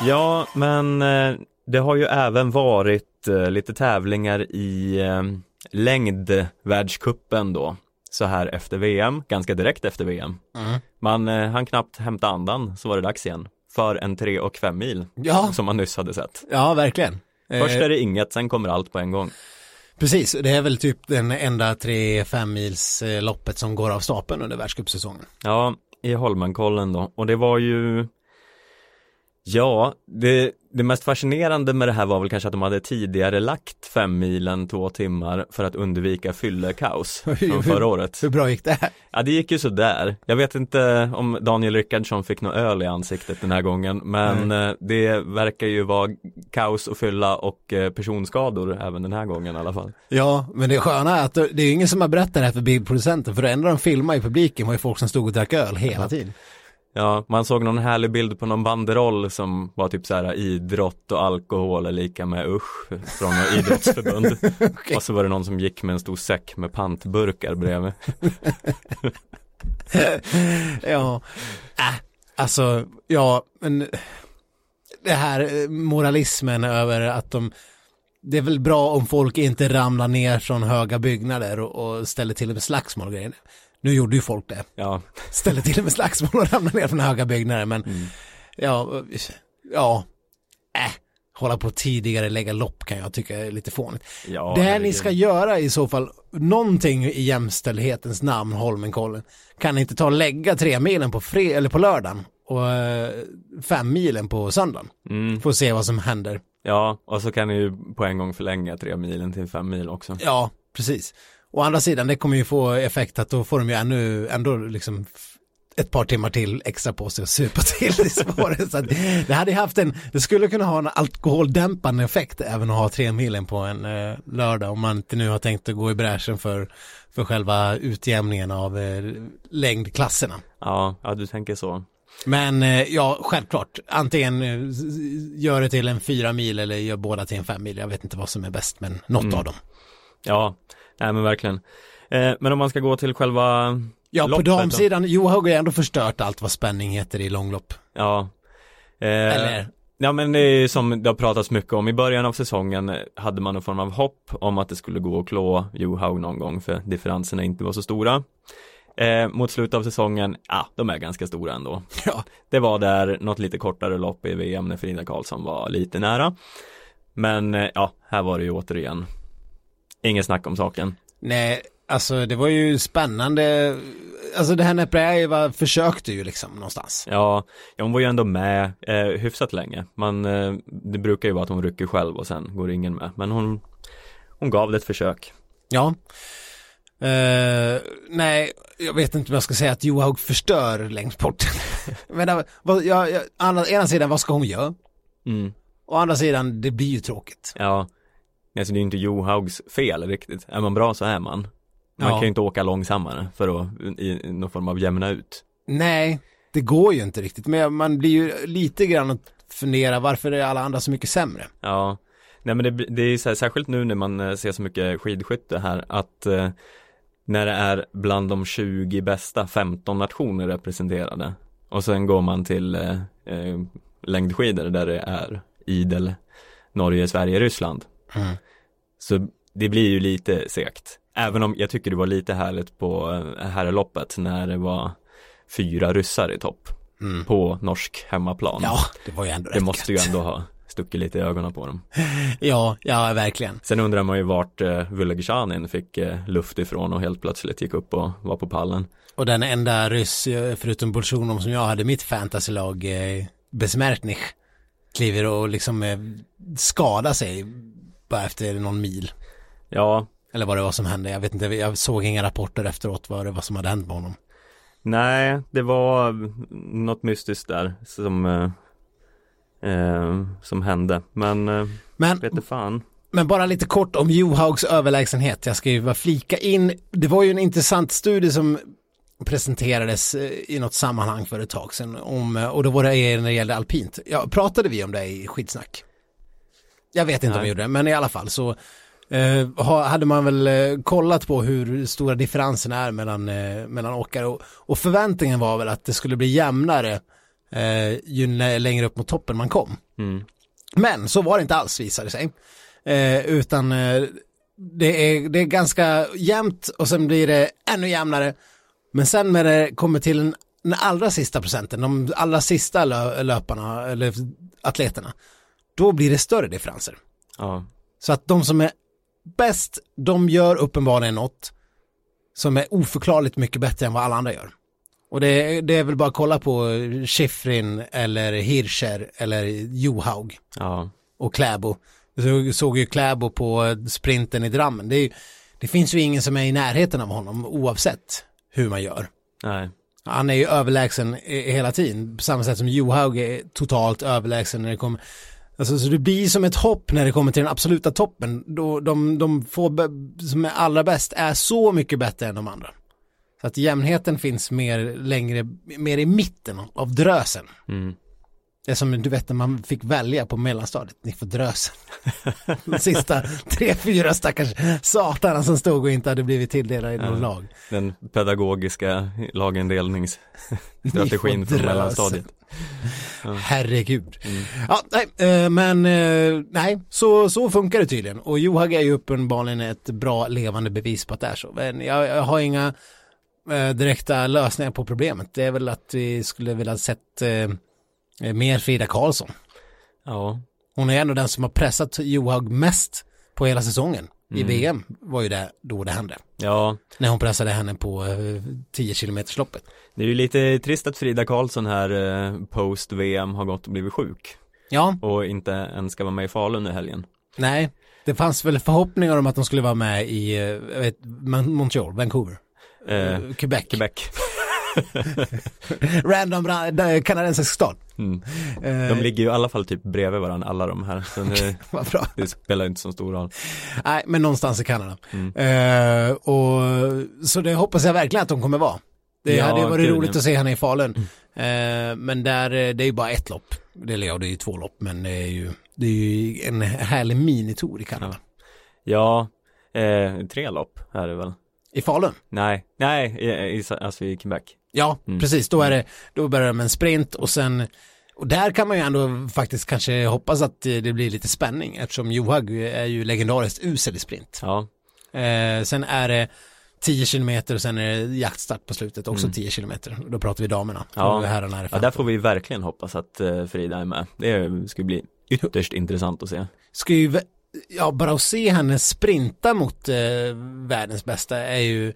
Ja, men eh, det har ju även varit eh, lite tävlingar i eh, längdvärldskuppen då. Så här efter VM, ganska direkt efter VM. Mm. Man eh, hann knappt hämta andan så var det dags igen. För en tre och fem mil Ja, som man nyss hade sett. ja verkligen. Först är det inget, sen kommer allt på en gång. Precis, det är väl typ den enda 3-5 mils loppet som går av stapeln under världscupsäsongen. Ja, i Holmenkollen då. Och det var ju Ja, det, det mest fascinerande med det här var väl kanske att de hade tidigare lagt fem milen två timmar för att undvika fyllekaos [LAUGHS] från förra året. Hur bra gick det? här? Ja, det gick ju sådär. Jag vet inte om Daniel Rickardsson fick något öl i ansiktet den här gången, men eh, det verkar ju vara kaos och fylla och eh, personskador även den här gången i alla fall. Ja, men det sköna är att det är ingen som har berättat det här för bildproducenten, för det enda de filmade i publiken var ju folk som stod och drack öl hela tiden. Ja, man såg någon härlig bild på någon banderoll som var typ så här idrott och alkohol är lika med usch från något [LAUGHS] idrottsförbund. Och så var det någon som gick med en stor säck med pantburkar bredvid. [LAUGHS] ja, äh, alltså, ja, men det här eh, moralismen över att de det är väl bra om folk inte ramlar ner från höga byggnader och, och ställer till med slagsmål och grejer. Nu gjorde ju folk det. Ja, [LAUGHS] Ställer till med slagsmål och ramlar ner från höga byggnader, men ja, ja, äh, hålla på tidigare lägga lopp kan jag tycka är lite fånigt. ja det ni herregud. ska göra i så fall, någonting i jämställdhetens namn, Holmenkollen, kan ni inte ta och lägga tre milen på, fre- eller på lördagen och eh, fem milen på söndagen. Mm, Får se vad som händer. ja, och så kan ni ju på en gång förlänga tre milen till fem mil också. Ja, precis. Å andra sidan, det kommer ju få effekt att då får de ju ännu, ändå liksom ett par timmar till extra på sig att supa till i spåret. Så det hade haft en, det skulle kunna ha en alkoholdämpande effekt även att ha tre milen på en eh, lördag om man inte nu har tänkt att gå i bräschen för, för själva utjämningen av eh, längdklasserna. Ja, ja, du tänker så. Men eh, ja, självklart, antingen eh, gör det till en fyra mil eller gör båda till en fem mil. Jag vet inte vad som är bäst, men något Mm. av dem. Ja, nej men verkligen. Eh, men om man ska gå till själva Ja, på loppet då? damsidan, Johaug har ju ändå förstört allt vad spänning heter i långlopp. Ja. Eh, Eller? Ja men det är ju som det har pratats mycket om i början av säsongen hade man någon form av hopp om att det skulle gå att klå Johaug någon gång för differenserna inte var så stora. Eh, mot slutet av säsongen, ja de är ganska stora ändå. [LAUGHS] Ja, Det var där något lite kortare lopp i VM när Frida Karlsson var lite nära. Men eh, ja, här var det ju återigen Inget snack om saken. nej, alltså det var ju spännande. Alltså det här Nepraeva försökte ju liksom någonstans. Ja, ja, hon var ju ändå med eh, hyfsat länge. Man, eh, det brukar ju vara att hon rycker själv och sen går ingen med. Men hon, hon gav det ett försök. Ja. Eh, nej, jag vet inte om jag ska säga att Johaug förstör längdsporten. [LAUGHS] Men äh, vad, jag, jag, andra, ena sidan, vad ska hon göra? Mm. Å andra sidan, det blir ju tråkigt. Ja, alltså det är ju inte Johaugs fel riktigt. Är man bra så är man. Man Ja. kan ju inte åka långsammare för att i, någon form av jämna ut. Nej, det går ju inte riktigt. Men man blir ju lite grann att fundera, varför är alla andra så mycket sämre? Ja, nej men det, det är så här, särskilt nu när man eh, ser så mycket skidskytte här att eh, när det är bland de 20 bästa 15 nationer representerade och sen går man till eh, eh, längdskidor där det är idel Norge, Sverige, Ryssland. Mm. Så det blir ju lite segt. Även om jag tycker det var lite härligt på eh, herrloppet när det var fyra ryssar i topp Mm. på norsk hemmaplan. Ja, det var ju ändå det rätt måste ju ändå ha stuckit lite i ögonen på dem. [LAUGHS] Ja, ja, verkligen. Sen undrar man ju vart eh, Vulegishanin fick eh, luft ifrån och helt plötsligt gick upp och var på pallen. Och den enda ryss, eh, förutom Bolsjunov som jag hade mitt fantasylag, eh, Besmertnich, kliver och liksom eh, skadar sig bara efter någon mil. Ja, Eller vad det var som hände, jag vet inte, jag såg inga rapporter efteråt vad det var som hade hänt med honom. nej, det var något mystiskt där som eh, eh, som hände. Men eh, Men vet inte fan. Men bara lite kort om Johaugs överlägsenhet. Jag ska ju bara flika in. Det var ju en intressant studie som presenterades eh, i något sammanhang för ett tag sedan. Om, och då var det när det gällde alpint. Ja, pratade vi om det i skitsnack? Jag vet inte Nej. om vi gjorde det, men i alla fall så eh, ha- hade man väl eh, kollat på hur stora differenserna är mellan, eh, mellan åkare och, och förväntningen var väl att det skulle bli jämnare eh, ju längre upp mot toppen man kom. Mm. Men så var det inte alls visade sig. Eh, utan det, är, det är ganska jämnt och sen blir det ännu jämnare. Men sen när det kommer till den, den allra sista procenten, de allra sista lö, löparna eller atleterna, då blir det större differenser. Ja. Så att de som är bäst, de gör uppenbarligen något som är oförklarligt mycket bättre än vad alla andra gör. Och det, det är väl bara att kolla på Schifrin eller Hirscher eller Johaug Ja. och Kläbo. Jag såg ju Kläbo på sprinten i Drammen. Det, det finns ju ingen som är i närheten av honom oavsett hur man gör. Nej. Han är ju överlägsen hela tiden, på samma sätt som Johaug är totalt överlägsen när det kommer Alltså, så det blir som ett hopp när det kommer till den absoluta toppen. Då de, de få som är allra bäst är så mycket bättre än de andra. Så att jämnheten finns mer längre, mer i mitten av drösen. Mm. Det är som du vet när man fick välja på mellanstadiet, ni får drösen. [LAUGHS] De sista tre, fyra stackars satarna som stod och inte hade blivit tilldelade i någon Ja. lag. Den pedagogiska lagindelningsstrategin från mellanstadiet. Herregud. Mm. Ja, nej, eh, men eh, nej, så, så funkar det tydligen. Och Johag är ju uppenbarligen ett bra levande bevis på att det är så. Men jag, jag har inga eh, direkta lösningar på problemet. Det är väl att vi skulle vilja sett mer Frida Karlsson. Ja. Hon är ändå den som har pressat Johag mest på hela säsongen. I Mm. VM var ju det då det hände. Ja, När hon pressade henne på eh, 10 km loppet. det är ju lite trist att Frida Karlsson här eh, post VM har gått och blivit sjuk Ja, och inte ens ska vara med i Falun i helgen. nej. Det fanns väl förhoppningar om att de skulle vara med i eh, vet, Mon- Montreal, Vancouver, Eh, eh, Quebec. Quebec. [LAUGHS] Random ra- kanadensisk stad. Mm. Eh, De ligger ju i alla fall typ bredvid varandra alla de här, så det, [LAUGHS] Vad bra. det spelar inte så stor roll. Nej, men någonstans i Kanada. Mm. Eh, och, så det hoppas jag verkligen att de kommer vara. Det Ja, hade ju varit gud, roligt ja. att se henne i Falun. Eh, men där, det är ju bara ett lopp. Eller ja, det är ju två lopp, men det är ju, det är ju en härlig minitour i Kanada. Ja, eh, tre lopp är det väl? I Falun? Nej, nej, i, i, alltså i Quebec. Ja, Mm. precis. Då är det, då börjar det med en sprint och sen, och där kan man ju ändå faktiskt kanske hoppas att det blir lite spänning eftersom Johag är ju legendariskt usel i sprint. Ja, Eh, sen är det 10 kilometer och sen är det jaktstart på slutet, också Mm. 10 kilometer. Då pratar vi damerna. Ja. Herrarna är ja 15. där får vi verkligen hoppas att eh, Frida är med. Det skulle bli ytterst intressant att se. Ska ju, ja bara att se henne sprinta mot eh, världens bästa är ju,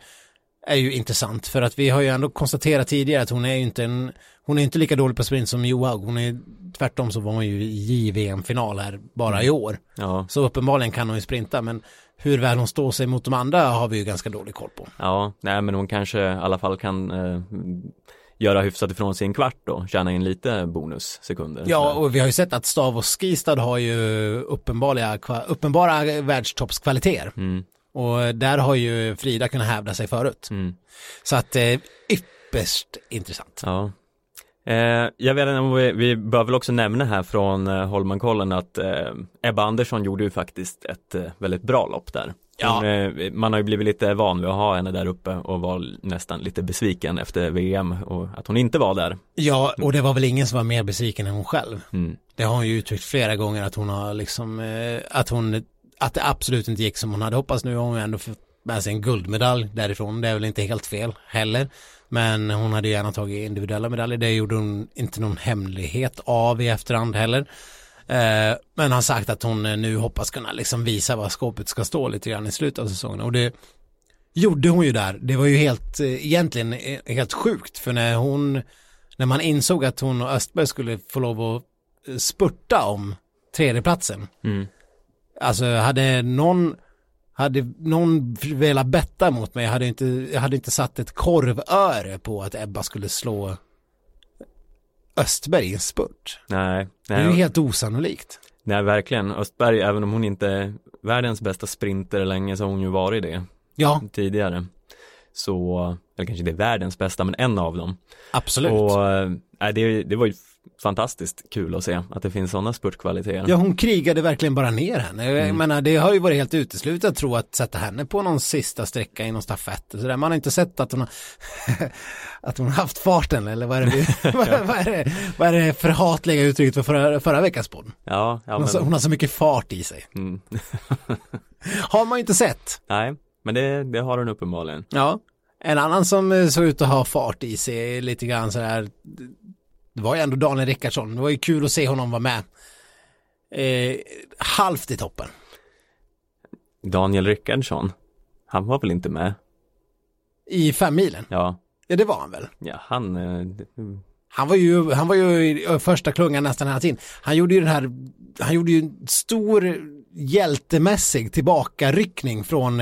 är ju intressant. För att vi har ju ändå konstaterat tidigare att hon är ju inte en, hon är inte lika dålig på sprint som Johaug. Hon är, tvärtom så var hon ju i JVM-final här bara i år. Ja, Så uppenbarligen kan hon ju sprinta, men hur väl hon står sig mot de andra har vi ju ganska dålig koll på. ja, nej men hon kanske i alla fall kan eh, göra hyfsat ifrån sig en kvart då, tjäna in lite bonussekunder. Ja, och vi har ju sett att Stav och Skistad har ju uppenbara, uppenbara världstoppskvaliteter. Mm, Och där har ju Frida kunnat hävda sig förut. mm, Så att eh, ypperst intressant. ja. Eh, jag vet inte om vi, vi bör väl också nämna här från eh, Holmenkollen att eh, Ebba Andersson gjorde ju faktiskt ett eh, väldigt bra lopp där. Ja. Hon, eh, man har ju blivit lite van vid att ha henne där uppe och var nästan lite besviken efter VM och att hon inte var där. Ja, och det var väl ingen som var mer besviken än hon själv. Mm. Det har hon ju uttryckt flera gånger att hon har liksom, eh, att hon, att det absolut inte gick som hon hade hoppats. Nu har hon ändå fått med sig en guldmedalj därifrån. Det är väl inte helt fel heller. Men hon hade gärna tagit individuella medaljer. Det gjorde hon inte någon hemlighet av i efterhand heller. Eh, men har sagt att hon eh, nu hoppas kunna liksom visa vad skåpet ska stå lite grann i slutet av säsongen. Och det gjorde hon ju där. Det var ju helt, eh, egentligen helt sjukt. För när hon, när man insåg att hon och Östberg skulle få lov att spurta om tredjeplatsen. Mm. Alltså hade någon, hade någon velat betta mot mig, jag hade inte, jag hade inte satt ett korvöre på att Ebba skulle slå Östberg i en spurt. Nej, Det är ju nej helt osannolikt. Nej, verkligen. Östberg, även om hon inte är världens bästa sprinter länge så har hon ju varit det Ja, tidigare. Så, eller kanske inte världens bästa, men en av dem. absolut. Och äh, det, det var ju fantastiskt kul att se att det finns sådana spurtkvaliteter. Ja, hon krigade verkligen bara ner henne. Jag Mm. menar, det har ju varit helt uteslutet att tro att sätta henne på någon sista sträcka i någon stafett. Så där. Man har inte sett att hon har, [LAUGHS] att hon har haft farten eller vad är det, [LAUGHS] [LAUGHS] vad, vad är det, vad är det förhatliga uttrycket för förra, förra veckans podd? Ja, ja Hon, har så, men, hon har så mycket fart i sig. mm, Har man ju inte sett. nej, men det, det har hon uppenbarligen. Ja. En annan som eh, såg ut att ha fart i sig lite grann så här. Det var ju ändå Daniel Rickardsson. Det var ju kul att se honom vara med. Eh, halvt i toppen. Daniel Rickardsson, han var väl inte med? I fem milen. Ja, Ja, det var han väl. ja han, eh, Han var ju, han var ju i första klungan nästan hela tiden. Han gjorde ju den här, han gjorde ju en stor hjältemässig tillbakaryckning från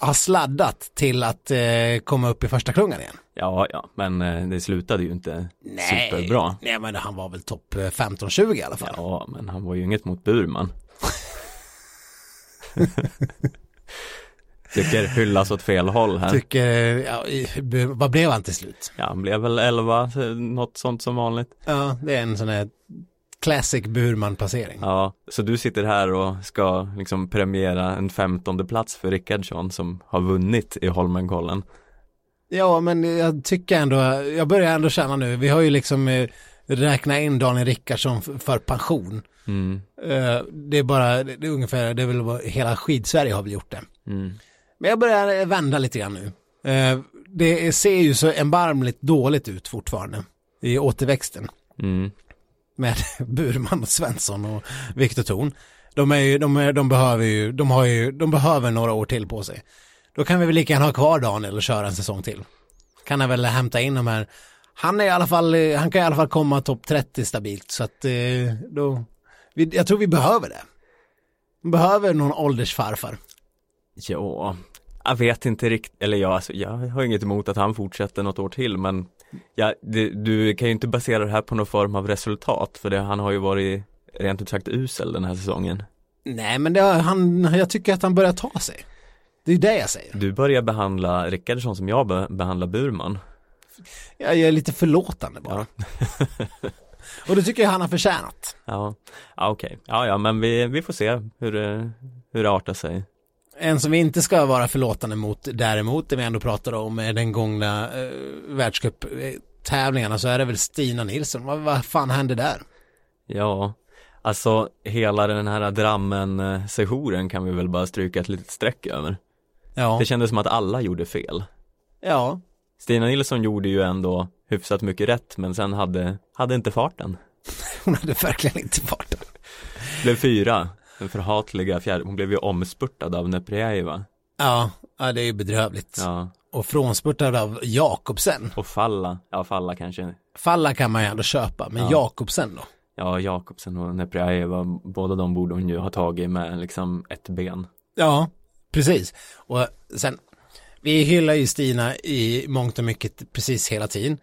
eh, ha sladdat till att eh, komma upp i första klungan igen. ja, ja, men eh, det slutade ju inte superbra. Nej men han var väl topp eh, 15-20 i alla fall. Ja, men han var ju inget mot Burman. [LAUGHS] Tycker hyllas åt fel håll här. Tycker, ja, vad blev han till slut? Ja, han blev väl 11, så något sånt som vanligt. Ja, det är en sån här classic Burman-passering. Ja, så du sitter här och ska liksom premiera en femtonde plats för Rickardsson som har vunnit i Holmenkollen. Ja, men jag tycker ändå, jag börjar ändå känna nu, vi har ju liksom eh, räknat in Daniel Rickardsson för pension. Mm, Eh, Det är bara, det är ungefär, det är väl vad hela skidsverige har väl gjort det. mm, Men jag börjar eh, vända lite grann nu. Det ser ju så erbarmligt dåligt ut fortfarande i återväxten mm med [LAUGHS] Burman och Svensson och Viktor Thorn. De är ju, de, är, de behöver ju, de har ju, de behöver några år till på sig. Då kan vi väl lika gärna ha kvar Daniel och köra en säsong till. Kan han väl hämta in de här, han är i alla fall, han kan i alla fall komma topp 30 stabilt så att eh, då, jag tror vi behöver det. Vi behöver någon åldersfarfar. Ja, jag vet inte riktigt, eller ja, alltså, jag har inget emot att han fortsätter något år till men ja, det, du kan ju inte basera det här på någon form av resultat för det, han har ju varit rent ut sagt usel den här säsongen. Nej men det, han, jag tycker att han börjar ta sig. Det är det jag säger. Du börjar behandla Rickardsson som jag be, behandlar Burman. Jag är lite förlåtande bara. och det tycker jag han har förtjänat. Ja, ja okej, ja ja men vi, vi får se hur hur det artar sig. En som vi inte ska vara förlåtande mot däremot, det vi ändå pratade om, är den gångna eh, världscup-tävlingarna så är det väl Stina Nilsson. Vad, vad fan hände där? Ja, alltså hela den här Drammen-sessionen kan vi väl bara stryka ett litet streck över. Ja, Det kändes som att alla gjorde fel. ja, Stina Nilsson gjorde ju ändå hyfsat mycket rätt men sen hade, hade inte farten. [LAUGHS] hon hade verkligen inte farten. Blev fyra, den förhatliga fjärde, hon blev ju omspurtad av Neprjajeva. Ja, ja, det är ju bedrövligt. Ja, Och frånspurtad av Jakobsen. och Falla, ja Falla kanske, Falla kan man ju ändå köpa, men Ja. Jakobsen då? ja Jakobsen och Neprjajeva, båda de borde hon ju ha tagit med liksom ett ben. Ja, precis. Och sen, vi hyllar ju Stina i mångt och mycket precis hela tiden.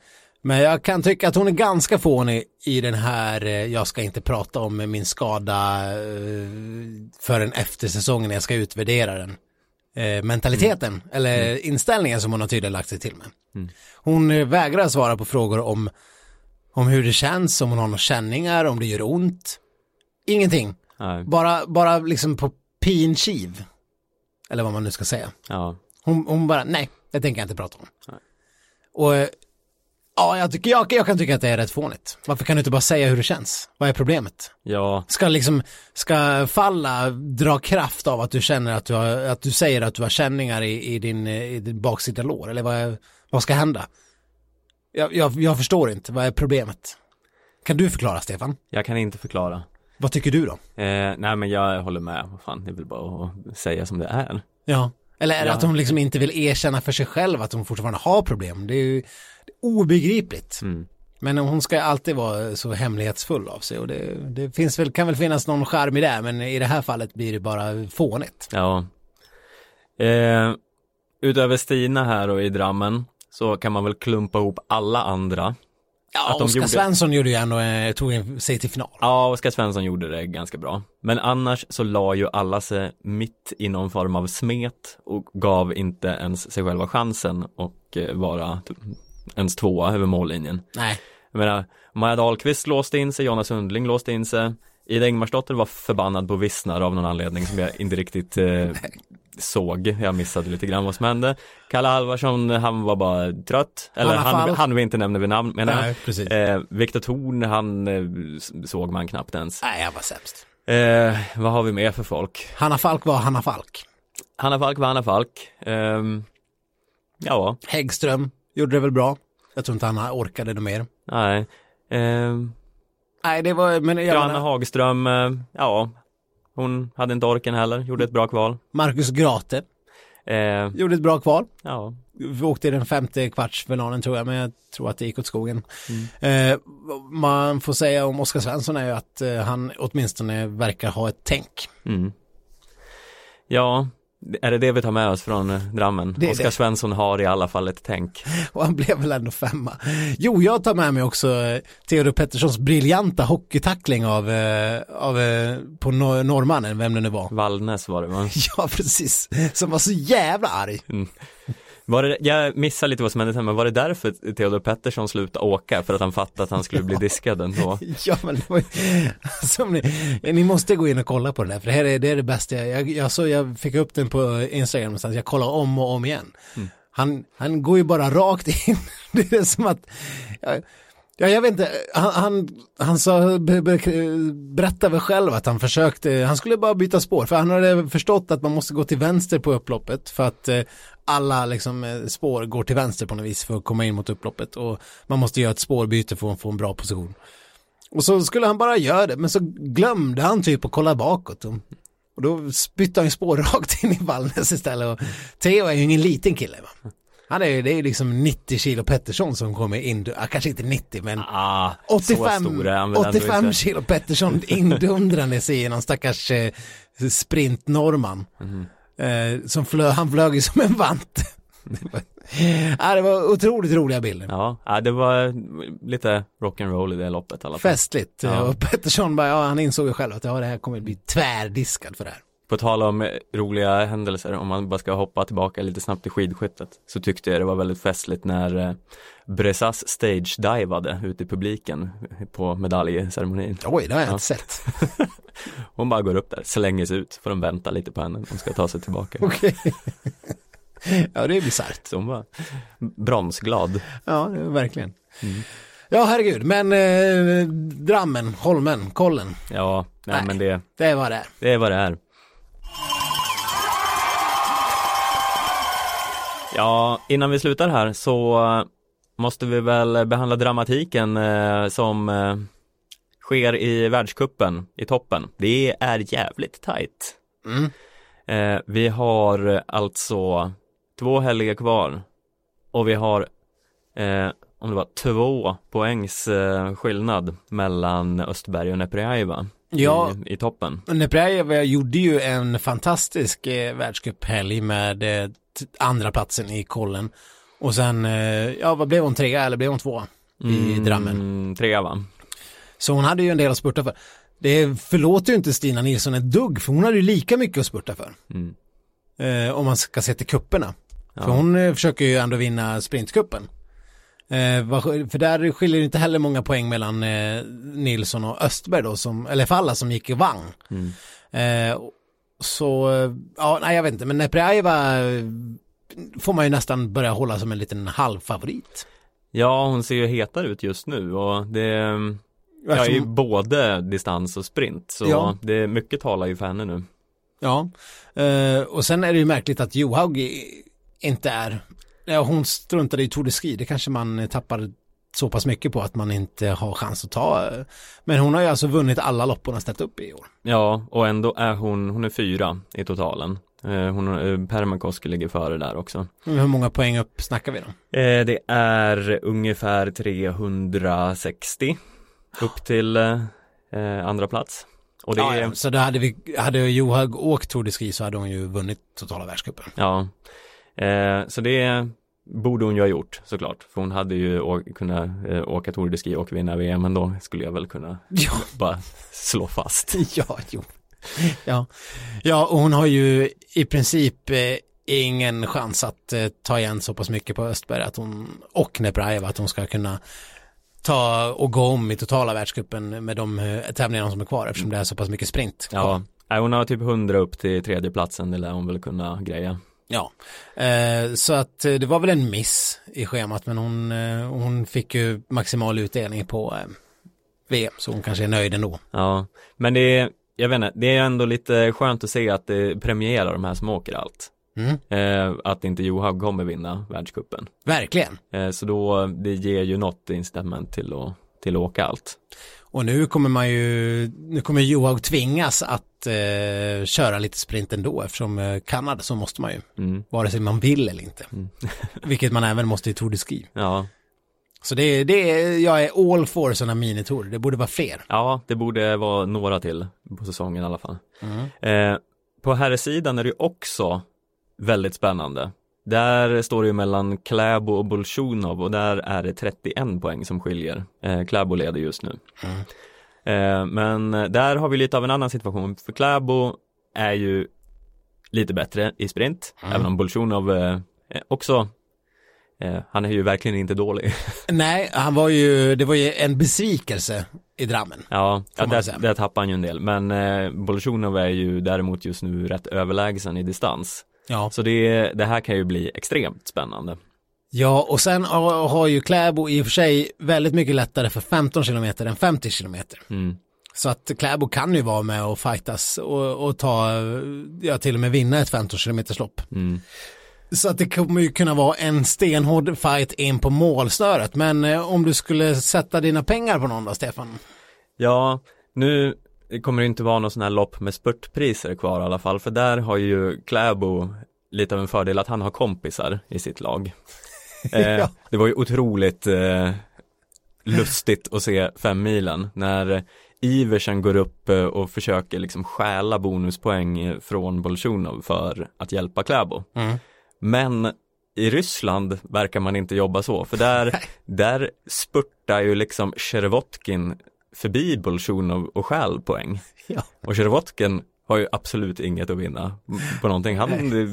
Men jag kan tycka att hon är ganska fånig i den här, eh, jag ska inte prata om min skada eh, förrän efter säsongen när jag ska utvärdera den. Eh, mentaliteten, eller inställningen som hon har tydligen lagt sig till med. Mm. Hon vägrar svara på frågor om, om hur det känns, om hon har några känningar, om det gör ont. Ingenting. Bara, bara liksom på pinkiv. Eller vad man nu ska säga. ja, Hon, hon bara, nej, det tänker jag inte prata om. Nej. Och ja, jag, tycker, jag, jag kan tycka att det är rätt fånigt. Varför kan du inte bara säga hur det känns? Vad är problemet? ja, Ska liksom, ska falla dra kraft av att du känner att du har, att du säger att du har känningar i, i din, i din baksida lår? Eller vad, vad ska hända? Jag, jag, jag förstår inte, vad är problemet? Kan du förklara Stefan? jag kan inte förklara. Vad tycker du då? Eh, nej men jag håller med, vad fan, det är väl bara att säga som det är. Ja. Eller är det Ja. att hon liksom inte vill erkänna för sig själv att hon fortfarande har problem? Det är ju obegripligt. Mm. Men hon ska alltid vara så hemlighetsfull av sig och det, det finns väl, kan väl finnas någon charm i det, men i det här fallet blir det bara fånigt. Ja. Eh, utöver Stina här och i Drammen så kan man väl klumpa ihop alla andra Ja, Oskar gjorde- Svensson gjorde ju ändå, eh, tog en- sig till final. Ja, Oskar Svensson gjorde det ganska bra. Men annars så la ju alla sig mitt i någon form av smet och gav inte ens sig själva chansen och eh, vara ens tvåa över mållinjen. Nej. Jag menar, Maja Dahlqvist låste in sig, Jonna Sundling låste in sig. Ida Ingmarsdotter var förbannad på Vissnar av någon anledning som jag inte riktigt eh, [LAUGHS] såg. Jag missade lite grann vad som hände. Kalle Halvarsson, han var bara trött. Eller han, Falk. han vi inte nämner vid namn menar jag. Nej, precis. Eh, Viktor Thorn, han eh, såg man knappt ens. Nej, jag var sämst. Eh, vad har vi mer för folk? Hanna Falk var Hanna Falk. Hanna Falk var Hanna Falk. Ehm, ja, Häggström gjorde det väl bra. Jag tror inte han orkade det mer. nej. Ehm, Nej, det var, men jag menar, Hagström, eh, ja, hon hade inte orken heller, gjorde ett bra kval. Marcus Grate Eh, gjorde ett bra kval. ja, Vi åkte i den femte kvartsfinalen tror jag, men jag tror att det gick åt skogen. Mm. Eh, man får säga om Oskar Svensson är ju att eh, han åtminstone verkar ha ett tänk. mm. Ja, är det det vi tar med oss från eh, Drammen? Det Oskar det. Svensson har i alla fall ett tänk. [LAUGHS] Och han blev väl ändå femma. Jo, jag tar med mig också eh, Theodor Petterssons briljanta hockeytackling av, eh, av på nor- norrmannen, vem det nu var. Vallnäs var det va? [LAUGHS] Ja, precis. Som var så jävla arg. Var det, jag missade lite vad som hände sen, men var det därför Theodor Pettersson slutade åka? För att han fattade att han skulle bli [LAUGHS] diskad ändå? [LAUGHS] Ja, men det var ju, som ni, ni måste gå in och kolla på det där, för det här är det, är det bästa. Jag, jag, jag, så, jag fick upp den på Instagram någonstans, jag kollar om och om igen. Han, han går ju bara rakt in. [LAUGHS] Det är som att, ja, ja jag vet inte, han, han, han sa, be, be, berättade väl själv att han försökte, han skulle bara byta spår, för han hade förstått att man måste gå till vänster på upploppet, för att eh, alla liksom, eh, spår går till vänster på något vis för att komma in mot upploppet och man måste göra ett spårbyte för att få en bra position. Och så skulle han bara göra det, men så glömde han typ att kolla bakåt. Och, och då spytte han spår [LAUGHS] rakt in i Vallnäs istället. Och Theo är ju ingen liten kille. Va? Han är ju, det är ju liksom 90 kilo Pettersson som kommer in, ja, kanske inte 90 men Ah, så 85, stor är han väl ändå 85 inte. kilo Pettersson [LAUGHS] indundrande sig i någon stackars eh, sprintnorman. Mhm. Eh, som flö, han flög ju som en vant. det, [LAUGHS] var, ja, det var otroligt roliga bilder. Ja, ja, det var lite rock'n'roll i det loppet i alla fall. Festligt. Ja. Och Pettersson bara, ja, han insåg ju själv att ja, det här kommer bli tvärdiskad för det här. På tal om roliga händelser, om man bara ska hoppa tillbaka lite snabbt till skidskyttet, så tyckte jag det var väldigt festligt när eh, Bressas stage-divade ute i publiken på medaljceremonin. Oj, det har jag Ja. inte sett. [LAUGHS] Hon bara går upp där, slänger sig ut, får de vänta lite på henne, hon ska ta sig tillbaka. [LAUGHS] Okej. ja, det är bisarrt. Hon var bronsglad. Ja, är verkligen. Ja, herregud, men eh, Drammen, Holmen, Kollen, Ja, nej, Nej. men det, det var det. det är vad det är. Ja, innan vi slutar här så måste vi väl behandla dramatiken eh, som eh, sker i världskuppen i toppen. Det är jävligt tajt. Mm. Eh, vi har alltså två helger kvar och vi har eh, om det var två poängs eh, skillnad mellan Östberg och Neprjajeva Ja. i, i toppen. Neprjajeva gjorde ju en fantastisk eh, världscuphelg med eh, andra platsen i kollen. Och sen, eh, ja vad blev hon, trea eller blev hon tvåa i Drammen? Mm, trea va? Så hon hade ju en del att spurta för. Det förlåter ju inte Stina Nilsson ett dugg, för hon hade ju lika mycket att spurta för. Mm. Eh, om man ska se till kupperna. Ja. För hon eh, försöker ju ändå vinna sprintkuppen. Eh, för där skiljer det inte heller många poäng mellan eh, Nilsson och Östberg då, som, eller Falla som gick i vagn. Mm. Eh, så, ja, nej jag vet inte, men Neprjajeva får man ju nästan börja hålla som en liten halvfavorit. Ja, hon ser ju hetare ut just nu och det Ja, i Eftersom- både distans och sprint så Ja. det mycket talar ju för henne nu. Ja, eh, och sen är det ju märkligt att Johaug inte är, ja, hon struntade i Tour de Ski, det kanske man tappar så pass mycket på att man inte har chans att ta. eh, Men hon har ju alltså vunnit alla lopp hon har ställt upp i år. Ja, och ändå är hon, hon är fyra i totalen. Eh, Hon, eh, Permakoski ligger före där också. Hur många poäng upp snackar vi då? Det är ungefär 360 upp till andra plats. Och det Ja, är, så då hade, vi, hade Johaug åkt Tour de Ski så hade hon ju vunnit totala världscupen. ja. Eh, så det borde hon ju ha gjort såklart. För hon hade ju kunnat eh, åka Tour de Ski och vinna VM. Men då skulle jag väl kunna Ja, [LAUGHS] bara slå fast. [LAUGHS] ja, jo. Ja. ja, och hon har ju i princip eh, ingen chans att eh, ta igen så pass mycket på Östberg att hon, och Neprajeva att hon ska kunna ta och gå om i totala världscupen med de eh, tävlingarna som är kvar eftersom det är så pass mycket sprint kvar. Ja, Nej, hon har typ 100 upp till tredjeplatsen. Det lär hon väl kunna greja. Ja, eh, så att eh, det var väl en miss i schemat men hon, eh, hon fick ju maximal utdelning på eh, VM så hon kanske är nöjd ändå. Ja, men det är, jag vet inte, det är ändå lite skönt att se att det premierar de här som åker allt. Mm. Eh, att inte Johaug kommer vinna världscupen. Verkligen. Eh, så då, det ger ju något incitament till att, till att åka allt. Och nu kommer man ju, nu kommer Johaug tvingas att eh, köra lite sprint ändå eftersom eh, Kanada så måste man ju, Mm. vare sig man vill eller inte. [LAUGHS] Vilket man även måste i Tour de Ski. Ja, Så det, det är, jag är all for sådana minitour, det borde vara fler. ja, det borde vara några till på säsongen i alla fall. Mm. Eh, på herrsidan är det ju också väldigt spännande. Där står det ju mellan Kläbo och Bolsjunov och där är det 31 poäng som skiljer. Eh, Kläbo leder just nu. Mm. Eh, men där har vi lite av en annan situation, för Kläbo är ju lite bättre i sprint, Mm. även om Bolsjunov eh, eh, också, eh, han är ju verkligen inte dålig. [LAUGHS] Nej, han var ju, det var ju en besvikelse i Drammen. ja, ja där, där tappar han ju en del, men eh, Bolsjunov är ju däremot just nu rätt överlägsen i distans. Ja. Så det, det här kan ju bli extremt spännande. Ja, och sen har ju Kläbo i och för sig väldigt mycket lättare för 15 kilometer än 50 kilometer. Mm. Så att Kläbo kan ju vara med och fightas och, och ta, ja till och med vinna ett 15 kilometers lopp. Mm. Så att det kommer ju kunna vara en stenhård fight in på målsnöret. Men eh, om du skulle sätta dina pengar på någon då, Stefan? Ja, nu kommer det inte vara någon sån här lopp med spurtpriser kvar i alla fall, för där har ju Kläbo lite av en fördel att han har kompisar i sitt lag. [LAUGHS] Eh, Ja. Det var ju otroligt eh, lustigt att se fem milen när Iversen går upp eh, och försöker liksom stjäla bonuspoäng eh, från Bolsjunov för att hjälpa Kläbo. Mm. Men i Ryssland verkar man inte jobba så, för där, [LAUGHS] där spurtar ju liksom Sherevotkin förbi Bolsjunov och stjäl poäng. Ja. Och Sherevotkin har ju absolut inget att vinna på någonting. Han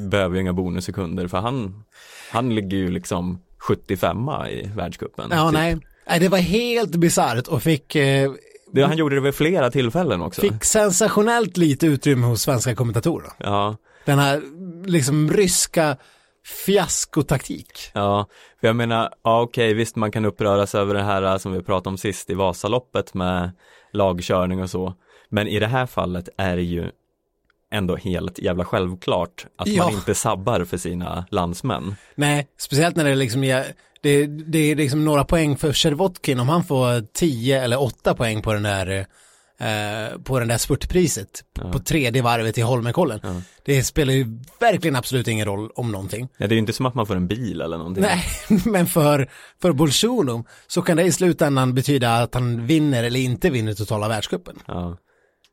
behöver ju inga bonussekunder för han, han ligger ju liksom 75 i världscupen. Ja, typ. nej. nej. Det var helt bisarrt och fick, eh, Det, han gjorde det vid flera tillfällen också. fick sensationellt lite utrymme hos svenska kommentatorer. Ja, Den här liksom ryska fiaskotaktik. ja, för jag menar, ja okej, visst man kan uppröras över det här som vi pratade om sist i Vasaloppet med lagkörning och så. Men i det här fallet är det ju ändå helt jävla självklart att Ja. man inte sabbar för sina landsmän. Nej, speciellt när det liksom är, det, det är liksom några poäng för Shervotkin om han får 10 eller 8 poäng på den där eh, på den där spurtpriset på tredje varvet i Holmenkollen. Det spelar ju verkligen absolut ingen roll om någonting. Ja, det är ju inte som att man får en bil eller någonting. Nej, [LAUGHS] men för, för Bolsjunov så kan det i slutändan betyda att han vinner eller inte vinner totala världscupen. Ja.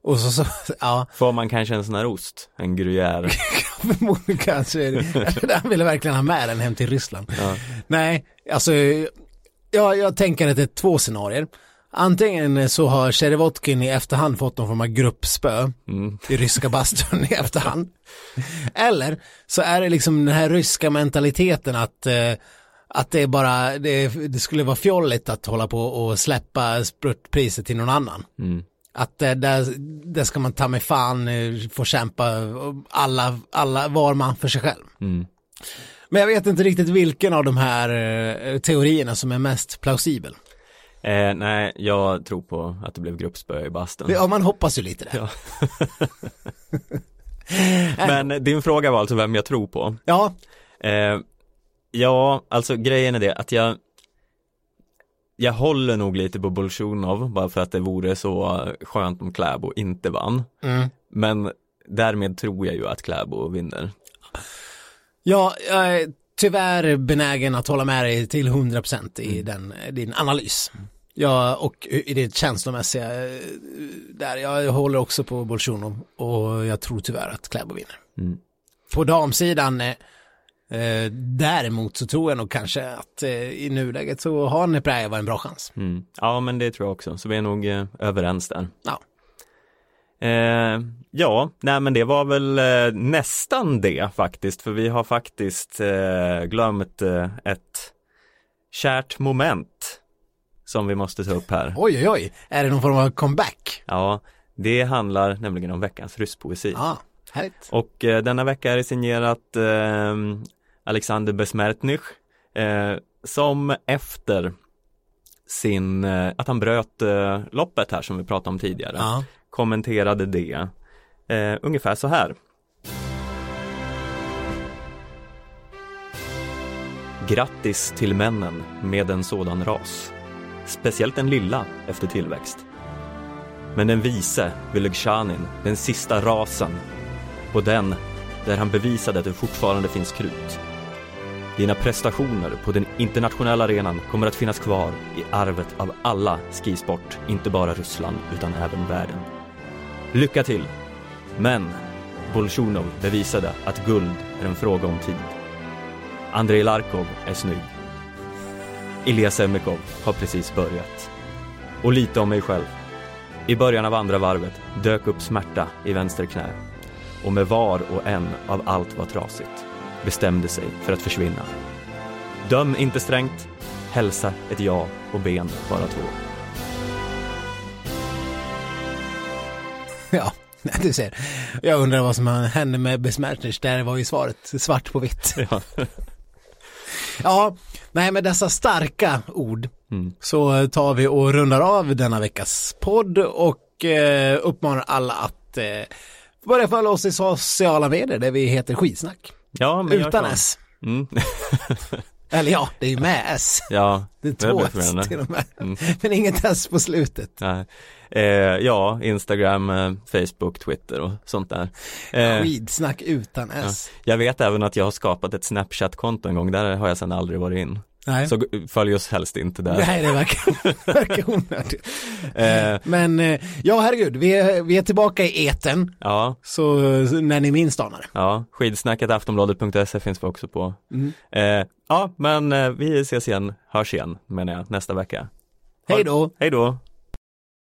Och så, så [LAUGHS] ja, Får man kanske en sån här ost, en gruyère. [LAUGHS] förmodligen kanske är det. Han ville verkligen ha med den hem till Ryssland. Ja. Nej, alltså jag, jag tänker att det är två scenarier. Antingen så har Sherevotkin i efterhand fått någon form av gruppspö Mm. i ryska bastun i efterhand. Eller så är det liksom den här ryska mentaliteten att, eh, att det är bara, det, det skulle vara fjolligt att hålla på och släppa spurtpriset till någon annan. Mm. Att eh, där, där ska man ta mig fan eh, få kämpa alla, alla, var man för sig själv. Mm. Men jag vet inte riktigt vilken av de här eh, teorierna som är mest plausibel. Eh, nej, jag tror på att det blev gruppspö i bastun. Ja, man hoppas ju lite det. Ja. [LAUGHS] Men din fråga var alltså vem jag tror på. Ja, Eh, ja, alltså grejen är det att jag jag håller nog lite på Bolsjunov bara för att det vore så skönt om Kläbo inte vann. mm. Men därmed tror jag ju att Kläbo vinner. ja jag är tyvärr benägen att hålla med dig till 100% i den, din analys. Ja, och i det känslomässiga eh, där, jag håller också på Bolsjunov och jag tror tyvärr att Kläbo vinner. Mm. På damsidan, eh, Eh, däremot så tror jag nog kanske att eh, i nuläget så har Nepraeva en bra chans. Mm. Ja, men det tror jag också, så vi är nog eh, överens där. Ja. Eh, ja, nej men det var väl eh, nästan det faktiskt, för vi har faktiskt eh, glömt eh, ett kärt moment som vi måste ta upp här. Oj, oj, oj. Är det någon form av comeback? Ja, det handlar nämligen om veckans rysspoesi. Ja, härligt. Och eh, denna vecka är det signerat eh, Alexander Besmertnych eh, som efter sin, att han bröt loppet här som vi pratade om tidigare, Ja kommenterade det eh, ungefär så här. Grattis till männen med en sådan ras. Speciellt den lilla efter tillväxt. Men den vise, Vylegzjanin, den sista rasen, på den där han bevisade att det fortfarande finns krut. Dina prestationer på den internationella arenan kommer att finnas kvar i arvet av alla skisport, inte bara Ryssland utan även världen. Lycka till! Men Bolsjunov bevisade att guld är en fråga om tid. Andrei Larkov är snygg. Ilja Semikov har precis börjat. Och lite om mig själv. I början av andra varvet dök upp smärta i vänster knä och med var och en av allt var trasigt bestämde sig för att försvinna. Döm inte strängt, hälsa ett ja och ben bara två. [LAUGHS] Ja, du ser. Jag undrar vad som hände med Besmertnich. Där var ju svaret svart på vitt. Ja. [LAUGHS] Ja, nej med dessa starka ord Mm. så tar vi och rundar av denna veckas podd och eh, uppmanar alla att eh, börja följa oss i sociala medier där vi heter Skitsnack. Ja, men Utan. S. Mm. [LAUGHS] Eller ja, det är ju med S. ja, Det är två S till och med. Mm. Men inget S på slutet. Nej. Eh, ja, Instagram, eh, Facebook, Twitter och sånt där. Eh, Skidsnack utan S. jag vet även att jag har skapat ett Snapchat-konto en gång, där har jag sedan aldrig varit in. Nej. Så följ oss helst inte där. Nej, det verkar, [LAUGHS] verkar onödigt. Eh, Men eh, ja, herregud, vi är, vi är tillbaka i eten ja, så när ni minst anar det. ja, skidsnacket aftonbladet.se finns vi också på. Mm. Eh, ja, men vi ses igen, hörs igen menar jag, nästa vecka. Hej då! Hej då!